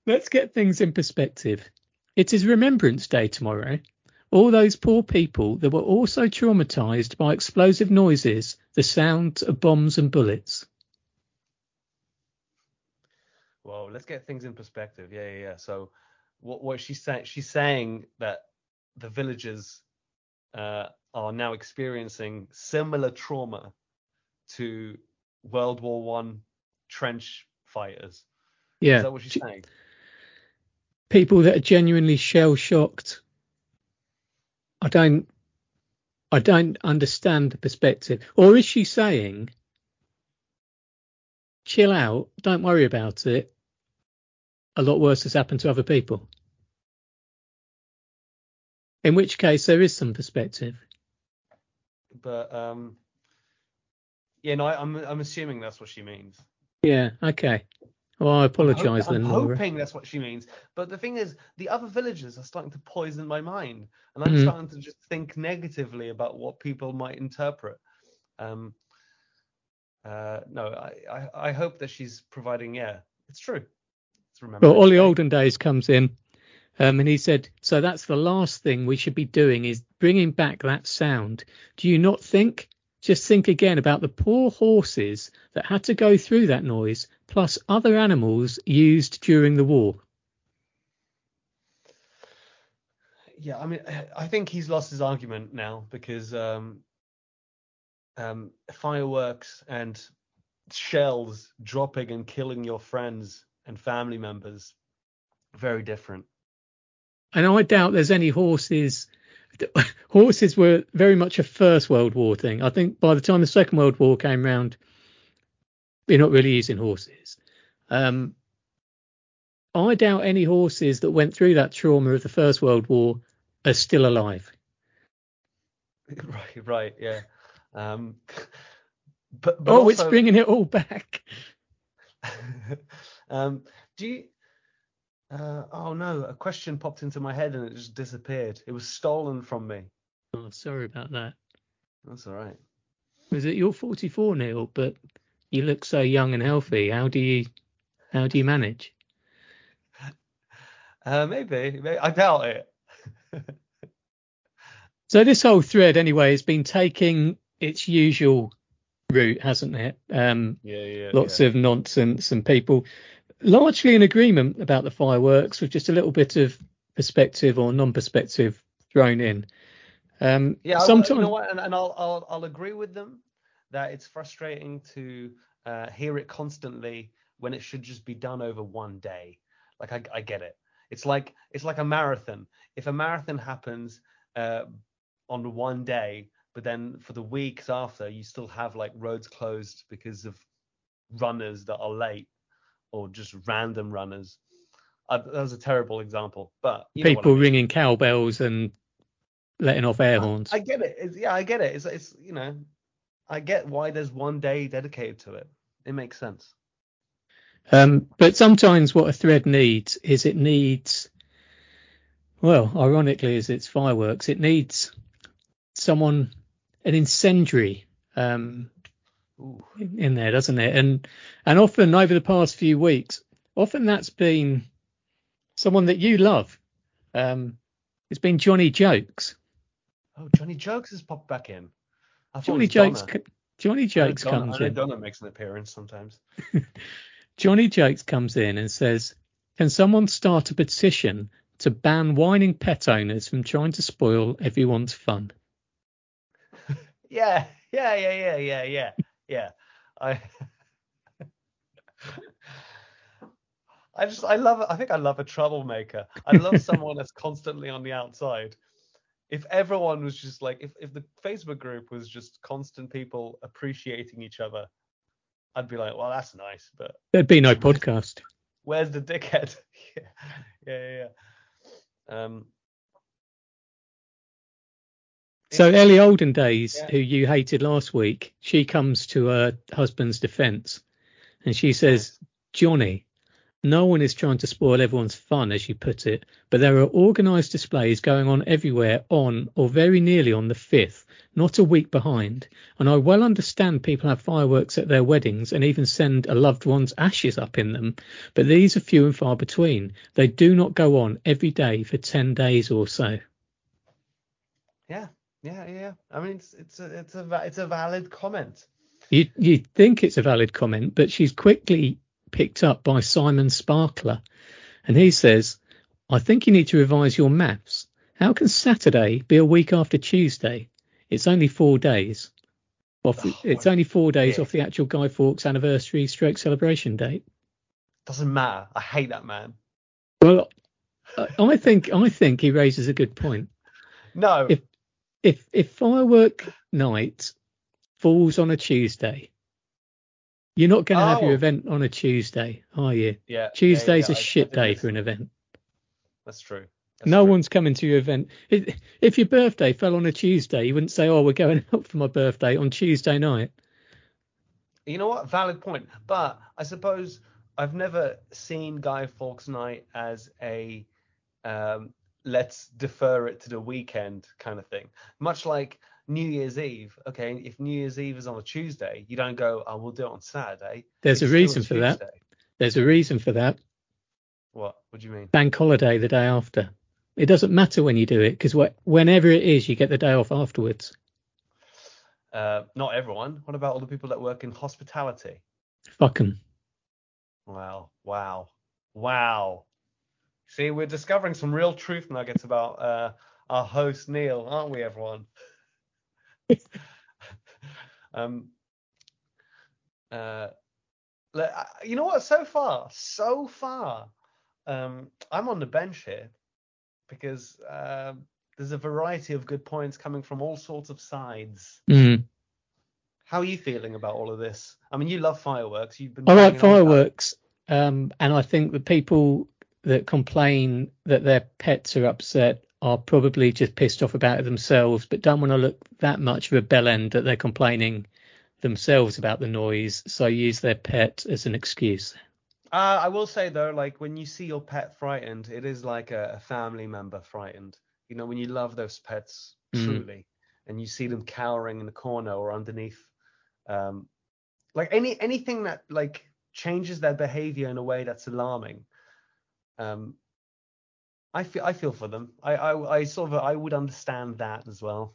Let's get things in perspective. It is Remembrance Day tomorrow. All those poor people that were also traumatized by explosive noises, the sounds of bombs and bullets. Well, let's get things in perspective. Yeah, yeah, yeah. So, what what she's saying? She's saying that the villagers uh, are now experiencing similar trauma to World War One trench fighters. Yeah. Is that what she's saying? people that are genuinely shell shocked. I don't, I don't understand the perspective. Or is she saying, chill out, don't worry about it. A lot worse has happened to other people. In which case, there is some perspective. But um, yeah, no, I, I'm I'm assuming that's what she means. Yeah, okay. Well, I apologise then, I'm Laura. hoping that's what she means. But the thing is, the other villagers are starting to poison my mind, and I'm Mhm. starting to just think negatively about what people might interpret. Um, uh, no, I, I, I hope that she's providing. Yeah, it's true. It's remember. Well, Ollie Olden Days comes in, um, and he said, "So that's the last thing we should be doing is bringing back that sound. Do you not think? Just think again about the poor horses that had to go through that noise, plus other animals used during the war." Yeah, I mean, I think he's lost his argument now because um, um, fireworks and shells dropping and killing your friends and family members very different. And I doubt there's any horses. <laughs> Horses were very much a First World War thing. I think by the time the Second World War came round, we're not really using horses. Um, I doubt any horses that went through that trauma of the First World War are still alive. <laughs> Right, right, yeah. Um, <laughs> but, but oh, also, it's bringing it all back. um, do you? Uh, oh no, a question popped into my head and it just disappeared. It was stolen from me. Oh, sorry about that. That's all right. Was it you're 44, Neil, but you look so young and healthy. How do you how do you manage? <laughs> Uh, maybe, maybe I doubt it. <laughs> So this whole thread, anyway, has been taking its usual route, hasn't it? Um, Yeah, yeah. lots of nonsense and people largely in agreement about the fireworks, with just a little bit of perspective or non-perspective thrown in. Um, Yeah, sometimes you know what, and, and I'll, I'll I'll agree with them that it's frustrating to uh, hear it constantly when it should just be done over one day. Like I, I get it. It's like it's like a marathon. If a marathon happens uh, on one day, but then for the weeks after you still have like roads closed because of runners that are late or just random runners. Uh, that was a terrible example, but know I people mean. ringing cowbells and letting off air horns. I get it. It's, yeah, I get it. It's, it's you know, I get why there's one day dedicated to it. It makes sense. Um, but sometimes what a thread needs is it needs, well, ironically, as it's fireworks, it needs someone, an incendiary um, Ooh. in, there, doesn't it? And and often over the past few weeks, often that's been someone that you love. Um, it's been Johnny Jokes. Oh, Johnny Jokes has popped back in. I thought it Johnny Jokes. Donna. Johnny Jokes Donna- comes in. Donna makes an appearance sometimes. <laughs> Johnny Jokes comes in and says, Can someone start a petition to ban whining pet owners from trying to spoil everyone's fun. <laughs> Yeah, yeah, yeah, yeah, yeah, yeah, yeah. I. <laughs> I just I love I think I love a troublemaker. I love <laughs> someone that's constantly on the outside. If everyone was just like if, if the Facebook group was just constant people appreciating each other, I'd be like, well that's nice, but There'd be no podcast. <laughs> where's the dickhead? yeah, yeah, yeah. yeah. Um So Ellie Olden Days, Yeah. who you hated last week, she comes to her husband's defence and she says, Johnny, no one is trying to spoil everyone's fun, as you put it, but there are organised displays going on everywhere on or very nearly on the 5th, not a week behind. And I well understand people have fireworks at their weddings and even send a loved one's ashes up in them, but these are few and far between. They do not go on every day for 10 days or so. yeah, yeah, yeah. I mean it's it's a it's a it's a valid comment. You you think it's a valid comment, but she's quickly picked up by Simon Sparkler, and he says, "I think you need to revise your maths. How can Saturday be a week after Tuesday? It's only four days. Off the, Oh, it's only four days yeah. off the actual Guy Fawkes anniversary stroke celebration date. Doesn't matter. I hate that man. Well, I I think I think he raises a good point. <laughs> No. If- If if firework night falls on a Tuesday, you're not going to have your Oh. event on a Tuesday, are you? yeah. yeah, Tuesday's yeah, a I- I shit day for an event. That's true. That's no true. one's coming to your event. It, if your birthday fell on a Tuesday, you wouldn't say, "Oh, we're going out for my birthday on Tuesday night." You know what? Valid point. But I suppose I've never seen Guy Fawkes Night as a um, let's defer it to the weekend kind of thing. Much like New Year's Eve. Okay, if New Year's Eve is on a Tuesday, you don't go, "I will do it on Saturday." There's It's a reason for that. There's a reason for that. What? What do you mean? Bank holiday the day after. It doesn't matter when you do it because wh- whenever it is, you get the day off afterwards. Uh, not everyone. What about all the people that work in hospitality? Fuck 'em. Wow, wow, wow. See, we're discovering some real truth nuggets about uh, our host Neil, aren't we, everyone? <laughs> um, uh, uh, you know what? So far, so far, um, I'm on the bench here because um there's a variety of good points coming from all sorts of sides. Mm. How are you feeling about all of this? I mean, you love fireworks. You've been. I like banging on about- fireworks, um, and I think the people that complain that their pets are upset are probably just pissed off about it themselves, but don't want to look that much of a bell end that they're complaining themselves about the noise, so use their pet as an excuse. Uh, I will say though, like when you see your pet frightened, it is like a, a family member frightened. You know, when you love those pets Mm. truly, and you see them cowering in the corner or underneath, um, like any anything that like changes their behavior in a way that's alarming. Um, I feel I feel for them. I, I I sort of I would understand that as well.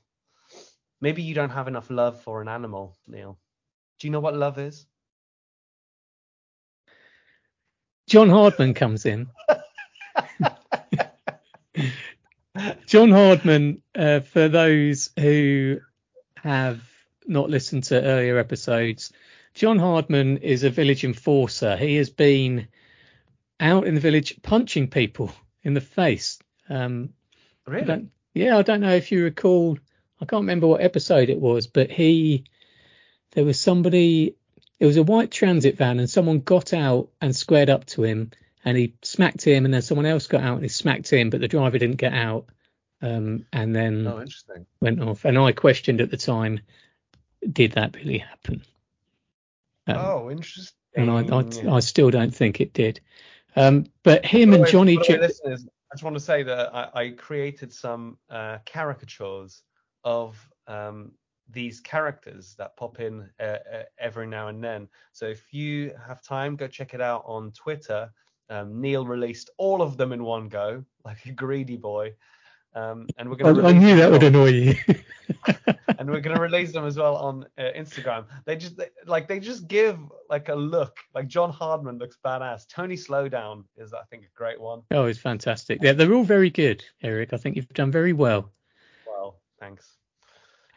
Maybe you don't have enough love for an animal, Neil. Do you know what love is? John Hardman comes in. <laughs> John Hardman, uh, for those who have not listened to earlier episodes, John Hardman is a village enforcer. He has been out in the village punching people in the face. Um, I Really? don't, yeah, I don't know if you recall. I can't remember what episode it was, but he, there was somebody. It was a white transit van, and someone got out and squared up to him, and he smacked him, and then someone else got out and he smacked him, but the driver didn't get out, um, and then Oh, interesting. went off. And I questioned at the time, did that really happen? Um, Oh, interesting. and I, I, I still don't think it did. Um, but him and Johnny, by the way, Jo- listeners, I just want to say that I, I created some uh, caricatures of um, these characters that pop in uh, uh, every now and then. So if you have time, go check it out on Twitter. Um, Neil released all of them in one go, <laughs> like a greedy boy. Um, and we're I, going to I knew that would annoy you. <laughs> and we're going to release them as well on uh, Instagram. They just they, like they just give like a look. Like John Hardman looks badass. Tony Slowdown is I think a great one. oh, it's fantastic. Yeah, they're all very good, Eric. I think you've done very well. Well, thanks.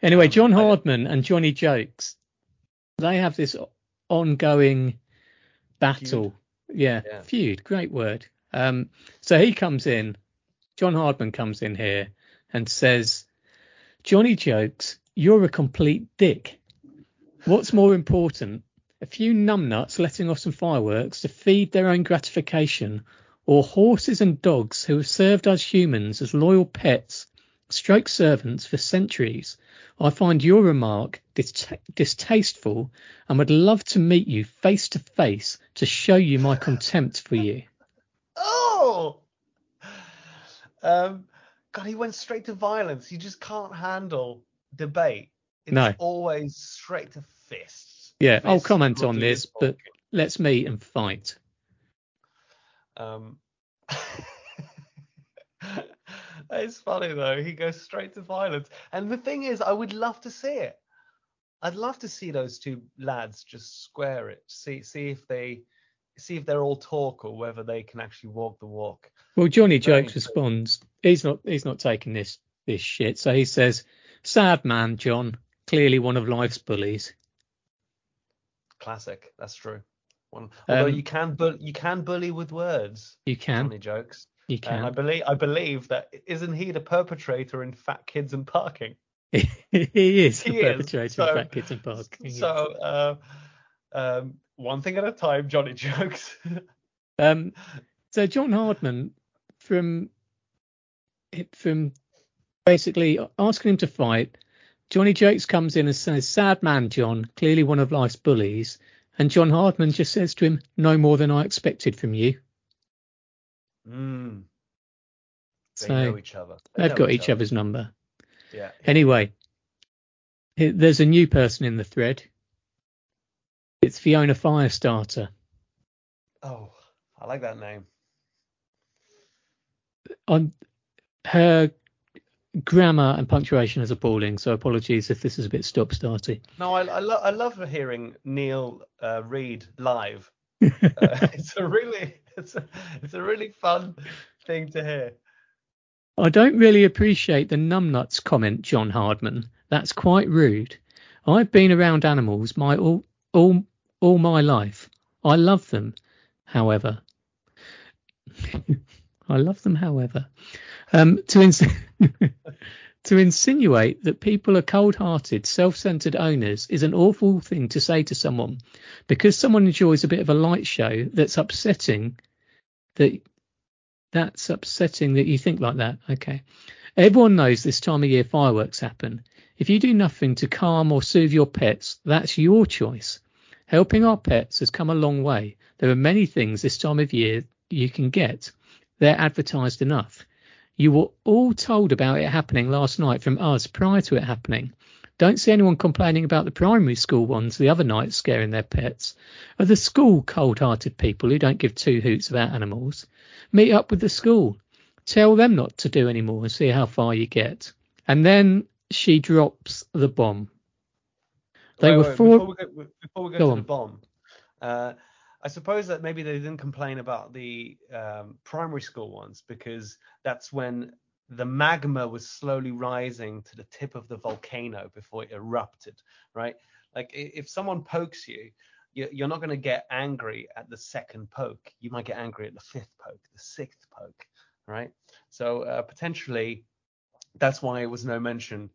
Anyway, Um, John I- Hardman and Johnny Jokes, they have this ongoing battle. Yeah, Yeah. feud. Great word. Um, so he comes in, John Hardman comes in here and says, Johnny Jokes, you're a complete dick. What's more important, a few numbnuts letting off some fireworks to feed their own gratification, or horses and dogs who have served us humans as loyal pets, stroke servants for centuries? I find your remark dist- distasteful and would love to meet you face to face to show you my contempt for you. Oh. Um, God, he went straight to violence. He just can't handle debate. It's No. always straight to fists. Yeah, I'll comment on this, but let's meet and fight. Um, <laughs> it's funny though. He goes straight to violence, and the thing is, I would love to see it. I'd love to see those two lads just square it. See, see if they, see if they're all talk or whether they can actually walk the walk. Well, Johnny Jokes responds, he's not he's not taking this this shit. So he says, "Sad man, John. Clearly one of life's bullies." Classic. That's true. One, although Um, you can, bu- you can bully with words. You can, Johnny jokes. you And I believe, I believe that isn't he the perpetrator in Fat Kids and Parking? <laughs> he is the He is, perpetrator so- of Fat Kids and Parking. So, uh, um, one thing at a time, Johnny <laughs> jokes. Um, so John Hardman from from basically asking him to fight. Johnny Jokes comes in and says, "Sad man, John. Clearly one of life's bullies." And John Hardman just says to him, "No more than I expected from you." mm, they So know each other. They they've got each other's number. Yeah. Anyway, he- there's a new person in the thread. It's Fiona Firestarter. Oh, I like that name. On her grammar and punctuation is appalling, so apologies if this is a bit stop-starty. No, I, I, lo- I love hearing Neil uh, read live. <laughs> Uh, it's a really, it's a, it's a really fun thing to hear. I don't really appreciate the numbnuts comment, John Hardman. That's quite rude. I've been around animals my all all all my life. I love them, however. <laughs> I love them, however. Um, to ins- <laughs> to insinuate that people are cold-hearted, self-centered owners is an awful thing to say to someone, because someone enjoys a bit of a light show. That's upsetting. That that's upsetting that you think like that. Okay. Everyone knows this time of year fireworks happen. If you do nothing to calm or soothe your pets, that's your choice. Helping our pets has come a long way. There are many things this time of year you can get. They're advertised enough. You were all told about it happening last night from us prior to it happening. Don't see anyone complaining about the primary school ones the other night scaring their pets. Are the school cold hearted people who don't give two hoots about animals? Meet up with the school. Tell them not to do any more and see how far you get. And then she drops the bomb. They Wait, were wait, four. Before we go, before we go, Go to on. the bomb, uh, I suppose that maybe they didn't complain about the um, primary school ones because that's when the magma was slowly rising to the tip of the volcano before it erupted, right? Like if someone pokes you, you- you're not going to get angry at the second poke. You might get angry at the fifth poke, the sixth poke, right? So uh, potentially that's why it was no mention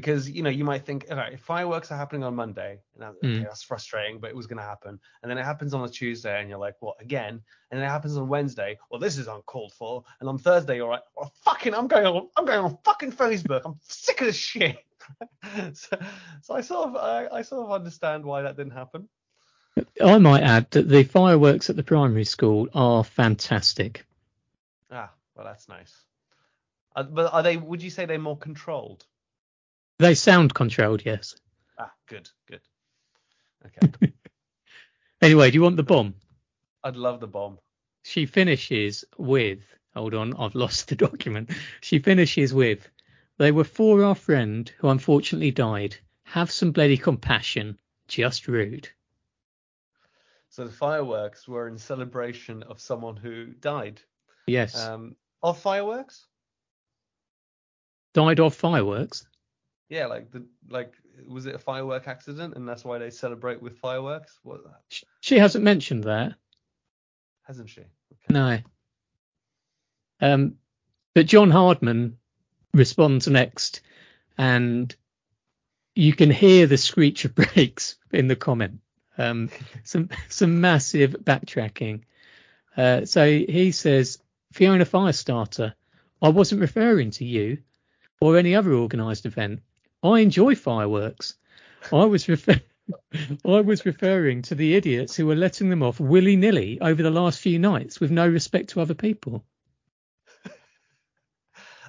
because you know you might think all right if fireworks are happening on monday and that, okay, Mm. that's frustrating but it was going to happen. And then it happens on a tuesday and you're like what again. And then it happens on wednesday. Well this is uncalled for. And on thursday you're like well fucking i'm going on i'm going on fucking facebook. I'm sick of this shit. <laughs> So, so i sort of I, I sort of understand why that didn't happen. I might add that the fireworks at the primary school are fantastic. ah well that's nice. Uh, but are they would you say they're more controlled They sound controlled, yes. ah good good okay <laughs> Anyway, do you want the bomb? i'd love the bomb She finishes with, hold on, I've lost the <laughs> document. She finishes with, they were for our friend who unfortunately died. Have some bloody compassion. Just rude. So the fireworks were in celebration of someone who died. Yes. Um, of fireworks? died of fireworks. Yeah, like the like was it a firework accident and that's why they celebrate with fireworks? What Sh- She hasn't mentioned that. hasn't she? Okay. No. Um, but John Hardman responds next, and you can hear the screech of <laughs> brakes in the comment. Um, <laughs> some some massive backtracking. Uh, so he says, Fiona Firestarter, I wasn't referring to you or any other organised event. I enjoy fireworks. I was refer- <laughs> I was referring to the idiots who were letting them off willy nilly over the last few nights with no respect to other people. <laughs>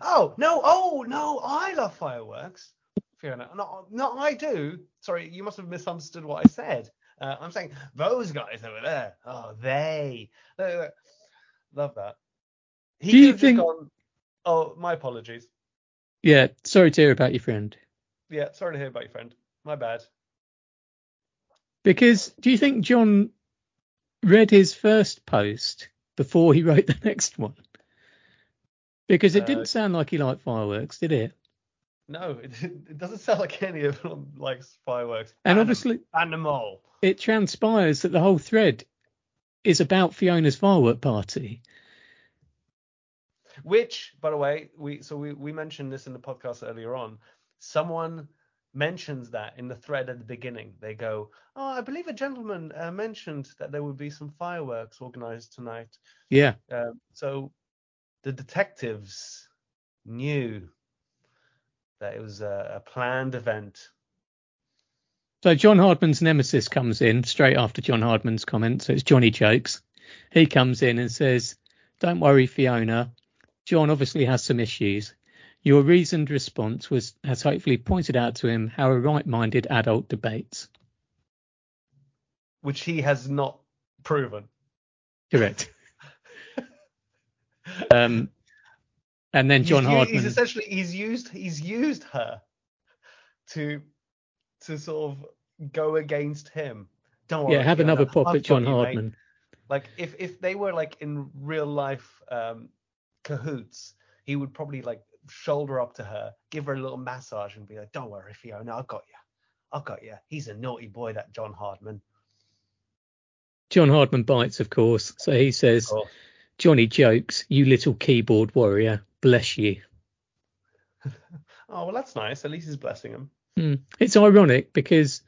Oh no! Oh no! I love fireworks. Fiona, no, no, I do. Sorry, you must have misunderstood what I said. Uh, I'm saying those guys over there. Oh, they. Look. Love that. He Do you could have just think- gone. Oh, my apologies. Yeah, sorry to hear about your friend. Yeah, sorry to hear about your friend. My bad. Because do you think John read his first post before he wrote the next one? Because it Uh, didn't sound like he liked fireworks, did it? No, it, <laughs> it doesn't sound like any of them likes fireworks. And Anim- obviously, animal. it transpires that the whole thread is about Fiona's firework party. Which, by the way, we so we, we mentioned this in the podcast earlier on. Someone mentions that in the thread at the beginning. They go, "Oh, I believe a gentleman uh, mentioned that there would be some fireworks organized tonight." Yeah, Um, so the detectives knew that it was a, a planned event. So John Hardman's nemesis comes in straight after John Hardman's comment. So it's Johnny Jokes. He comes in and says, "Don't worry, Fiona. John obviously has some issues. Your reasoned response was has hopefully pointed out to him how a right-minded adult debates." which he has not proven. Correct. <laughs> um, and then John he's, Hardman. He's essentially he's used he's used her to to sort of go against him. Don't worry. yeah, have another pop at John you, mate. Hardman. Like if if they were like in real life um, cahoots, he would probably like shoulder up to her, give her a little massage, and be like, "Don't worry, Fiona, I've got you. I've got you." He's a naughty boy, that John Hardman. John Hardman bites, of course. So he says, Oh, Johnny jokes, you little keyboard warrior, bless you. <laughs> oh well, that's nice. At least he's blessing him. Hmm. It's ironic because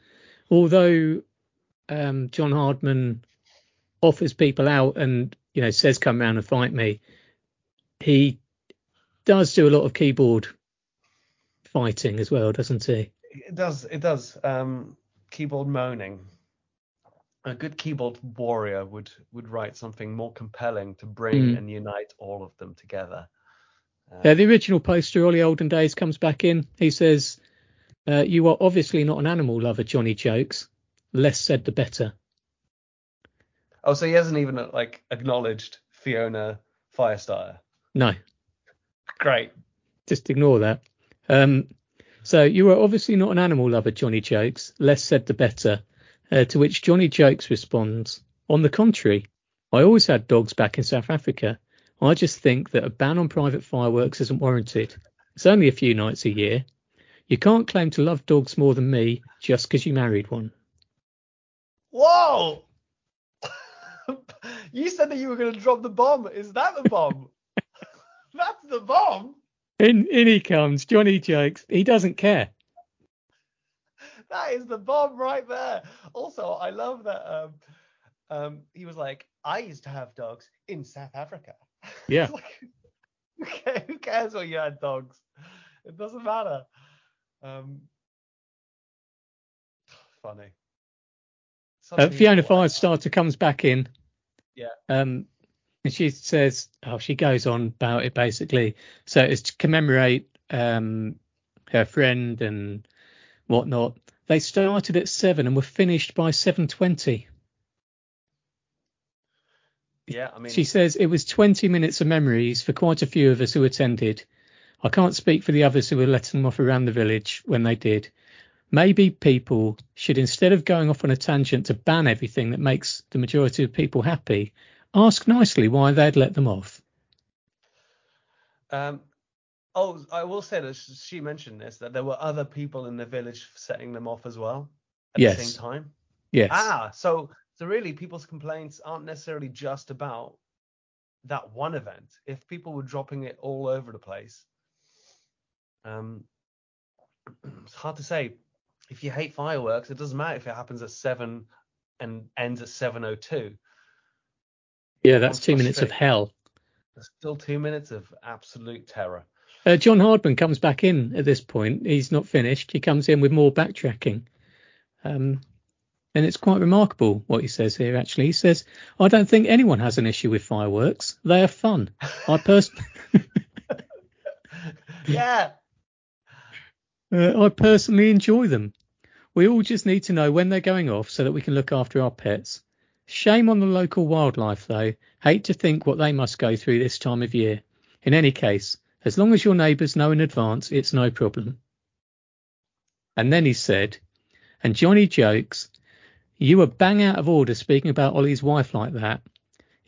although um, John Hardman offers people out and you know says come round and fight me, he does do a lot of keyboard fighting as well, doesn't he? It does. It does. Um, keyboard moaning. A good keyboard warrior would would write something more compelling to bring Mm. and unite all of them together. Uh, Yeah, the original poster, Ollie Olden Days, comes back in. He says, uh, "You are obviously not an animal lover, Johnny jokes. Less said, the better." Oh, so he hasn't even uh, like acknowledged Fiona Firestarter. No, Great. just ignore that. Um, so you are obviously not an animal lover, Johnny jokes. Less said, the better. Uh, to which Johnny jokes responds, "On the contrary, I always had dogs back in South Africa. I just think that a ban on private fireworks isn't warranted. It's only a few nights a year. You can't claim to love dogs more than me just because you married one." Whoa! <laughs> you said that you were going to drop the bomb. Is that the bomb? That's the bomb. In in he comes, Johnny jokes. He doesn't care. That is the bomb right there. Also, I love that um, um, he was like, I used to have dogs in South Africa. <laughs> Yeah. Like, who who cares what you had dogs? It doesn't matter. Um, <sighs> funny. Uh, Fiona Firestarter comes back in. Yeah. Um, and she says, oh, she goes on about it basically. So it's to commemorate um her friend and whatnot. They started at seven and were finished by seven twenty. Yeah, I mean, She says it was 20 minutes of memories for quite a few of us who attended. I can't speak for the others who were letting them off around the village when they did. Maybe people should, instead of going off on a tangent to ban everything that makes the majority of people happy, ask nicely why they'd let them off. um, oh, I will say that she mentioned this that there were other people in the village setting them off as well at the same time. Yes. Ah, so so really, people's complaints aren't necessarily just about that one event. If people were dropping it all over the place, um, <clears throat> it's hard to say. If you hate fireworks, it doesn't matter if it happens at seven and ends at seven o two. Yeah, that's two minutes of hell. There's still two minutes of absolute terror. Uh, John Hardman comes back in at this point. He's not finished. He comes in with more backtracking. Um, and it's quite remarkable what he says here, actually. He says, I don't think anyone has an issue with fireworks. They are fun. I, pers- <laughs> yeah, uh, I personally enjoy them. We all just need to know when they're going off so that we can look after our pets. Shame on the local wildlife, though. Hate to think what they must go through this time of year. In any case, as long as your neighbours know in advance, it's no problem. And then he said, and Johnny jokes, you were bang out of order speaking about Ollie's wife like that.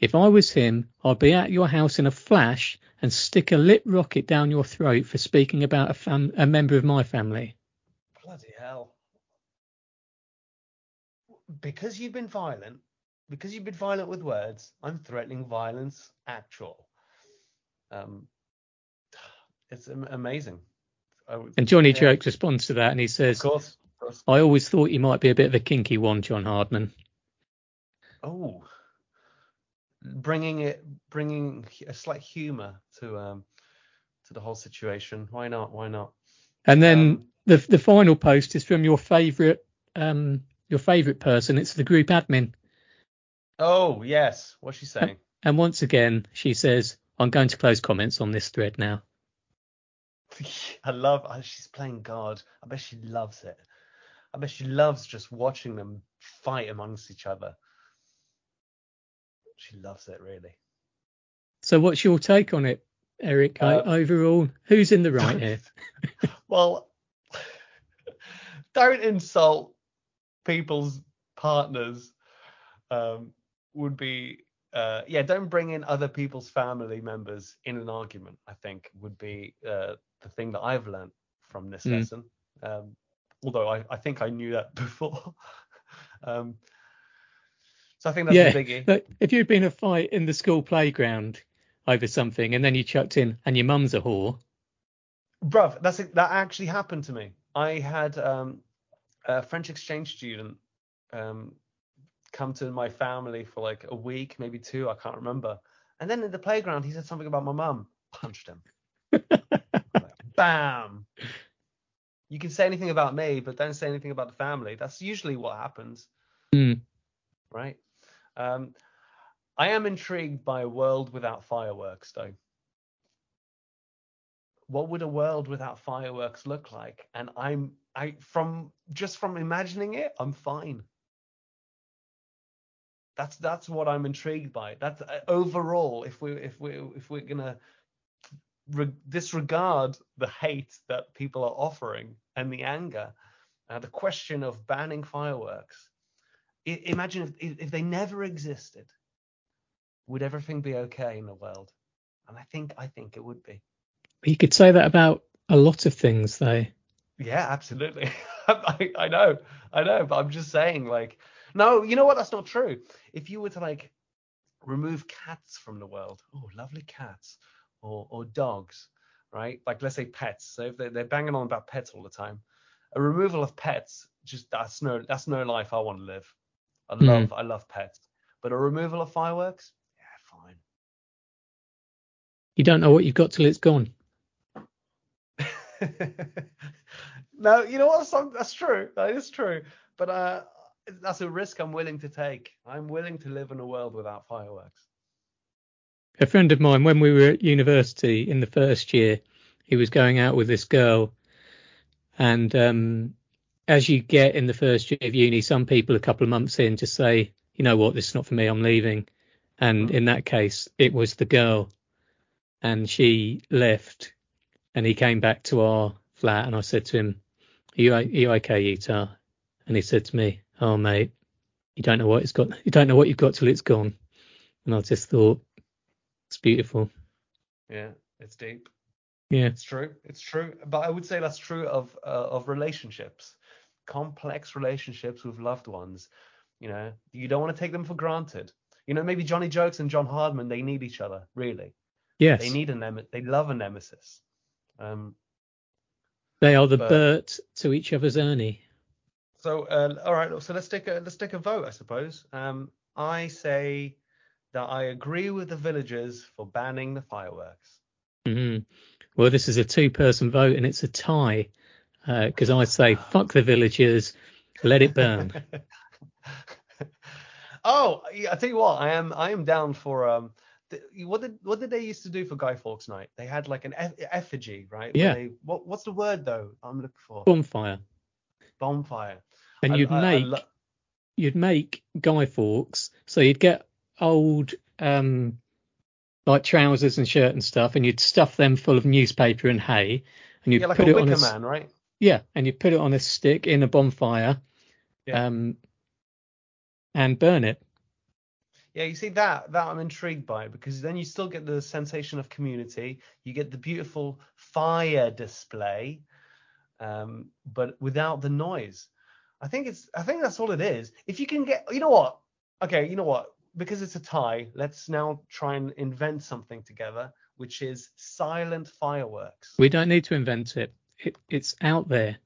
If I was him, I'd be at your house in a flash and stick a lit rocket down your throat for speaking about a, fam- a member of my family. bloody hell. Because you've been violent, because you've been violent with words, I'm threatening violence actual. Um, it's amazing. Would- And Johnny yeah, Jokes responds to that and he Of says, course. of course. I always thought you might be a bit of a kinky one, John Hardman. Oh, bringing it, bringing a slight humour to um to the whole situation. Why not? Why not? And then Um, the the final post is from your favourite um your favourite person. It's the group admin. Oh yes, what's she saying? And once again, she says, I'm going to close comments on this thread now. <laughs> I love. oh, She's playing God. I bet she loves it. I bet she loves just watching them fight amongst each other. She loves it, really. So what's your take on it, Eric? Uh, Overall, who's in the right here? <laughs> well, <laughs> don't insult people's partners. Um, would be uh, yeah. Don't bring in other people's family members in an argument. I think would be uh, the thing that I've learned from this Mm. lesson. Um, although I, I think I knew that <laughs> before. um, so I think that's yeah, a biggie. but if you'd been a fight in the school playground over something and then you chucked in and your mum's a whore, Bruv, that's that actually happened to me. I had um, a French exchange student um, come to my family for like a week, maybe two, I can't remember. And then in the playground, he said something about my mum. Punched him. Like, <laughs> Bam. You can say anything about me, but don't say anything about the family. That's usually what happens, Hmm. right? Um, I am intrigued by a world without fireworks, though what would a world without fireworks look like and i'm i from just from imagining it i'm fine that's that's what i'm intrigued by that's uh, overall if we if we if we're gonna re- disregard the hate that people are offering and the anger uh, the question of banning fireworks I, imagine if, if they never existed would everything be okay in the world and i think i think it would be you could say that about a lot of things, though. Yeah, absolutely. <laughs> I, I know, I know, but I'm just saying, like, no, you know what? That's not true. If you were to like remove cats from the world, oh, lovely cats, or or dogs, right? Like, let's say pets. So if they're, they're banging on about pets all the time, a removal of pets, just that's no that's no life I want to live. I Hmm. love I love pets, but a removal of fireworks, yeah, fine. You don't know what you've got till it's gone. <laughs> no, you know what? That's true. That is true. But uh, that's a risk I'm willing to take. I'm willing to live in a world without fireworks. A friend of mine, when we were at university in the first year, he was going out with this girl, and um, as you get in the first year of uni, some people a couple of months in just say, you know what, this is not for me, I'm leaving. And in that case, it was the girl, and she left, and he came back to our flat, and I said to him, "Are you, are you okay, Utah?" And he said to me, "Oh, mate, you don't know what it's got. You don't know what you've got till it's gone." And I just thought, it's beautiful. Yeah, it's deep. Yeah, It's true. It's true. But I would say that's true of uh, of relationships, complex relationships with loved ones. You know, you don't want to take them for granted. You know, maybe Johnny Jokes and John Hardman, they need each other, really. yes, They need a nem- they love a nemesis. Um, they are the but- Bert to each other's Ernie. So uh, all right, so let's take a let's take a vote, I suppose. Um, I say that I agree with the villagers for banning the fireworks. hmm Well, this is a two-person vote, and it's a tie because I say fuck the villagers, let it burn. <laughs> oh, I tell you what, I am I am down for um. th- What did what did they used to do for Guy Fawkes Night? They had like an eff- effigy, right? Yeah. They, what what's the word though? I'm looking for Bonfire, bonfire. And you'd I- I make lo- you'd make Guy Fawkes, so you'd get old um like trousers and shirt and stuff, and you'd stuff them full of newspaper and hay, and you'd yeah, like put it on a Man, right? yeah, and you put it on a stick in a bonfire, Yeah. um, and burn it. Yeah, you see that that I'm intrigued by because then you still get the sensation of community. You get the beautiful fire display, um, but without the noise. I think it's I think that's all it is. If you can get, you know what? Okay, you know what? Because it's a tie, let's now try and invent something together, which is silent fireworks. We don't need to invent it. it it's out there.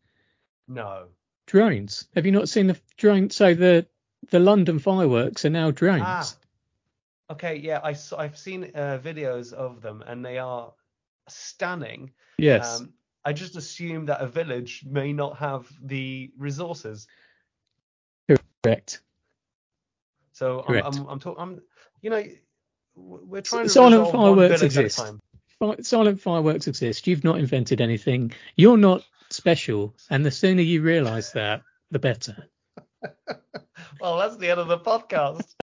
No. Drones. Have you not seen the drone? So the the London fireworks are now drones. Ah. Okay, yeah, I, I've seen uh, videos of them and they are stunning. yes. Um, I just assume that a village may not have the resources. correct. So I'm, I'm, I'm talking, I'm, you know, we're trying to Silent fireworks exist. Silent fireworks exist. You've not invented anything. You're not special, and the sooner you realise that, the better. <laughs> Well, that's the end of the podcast.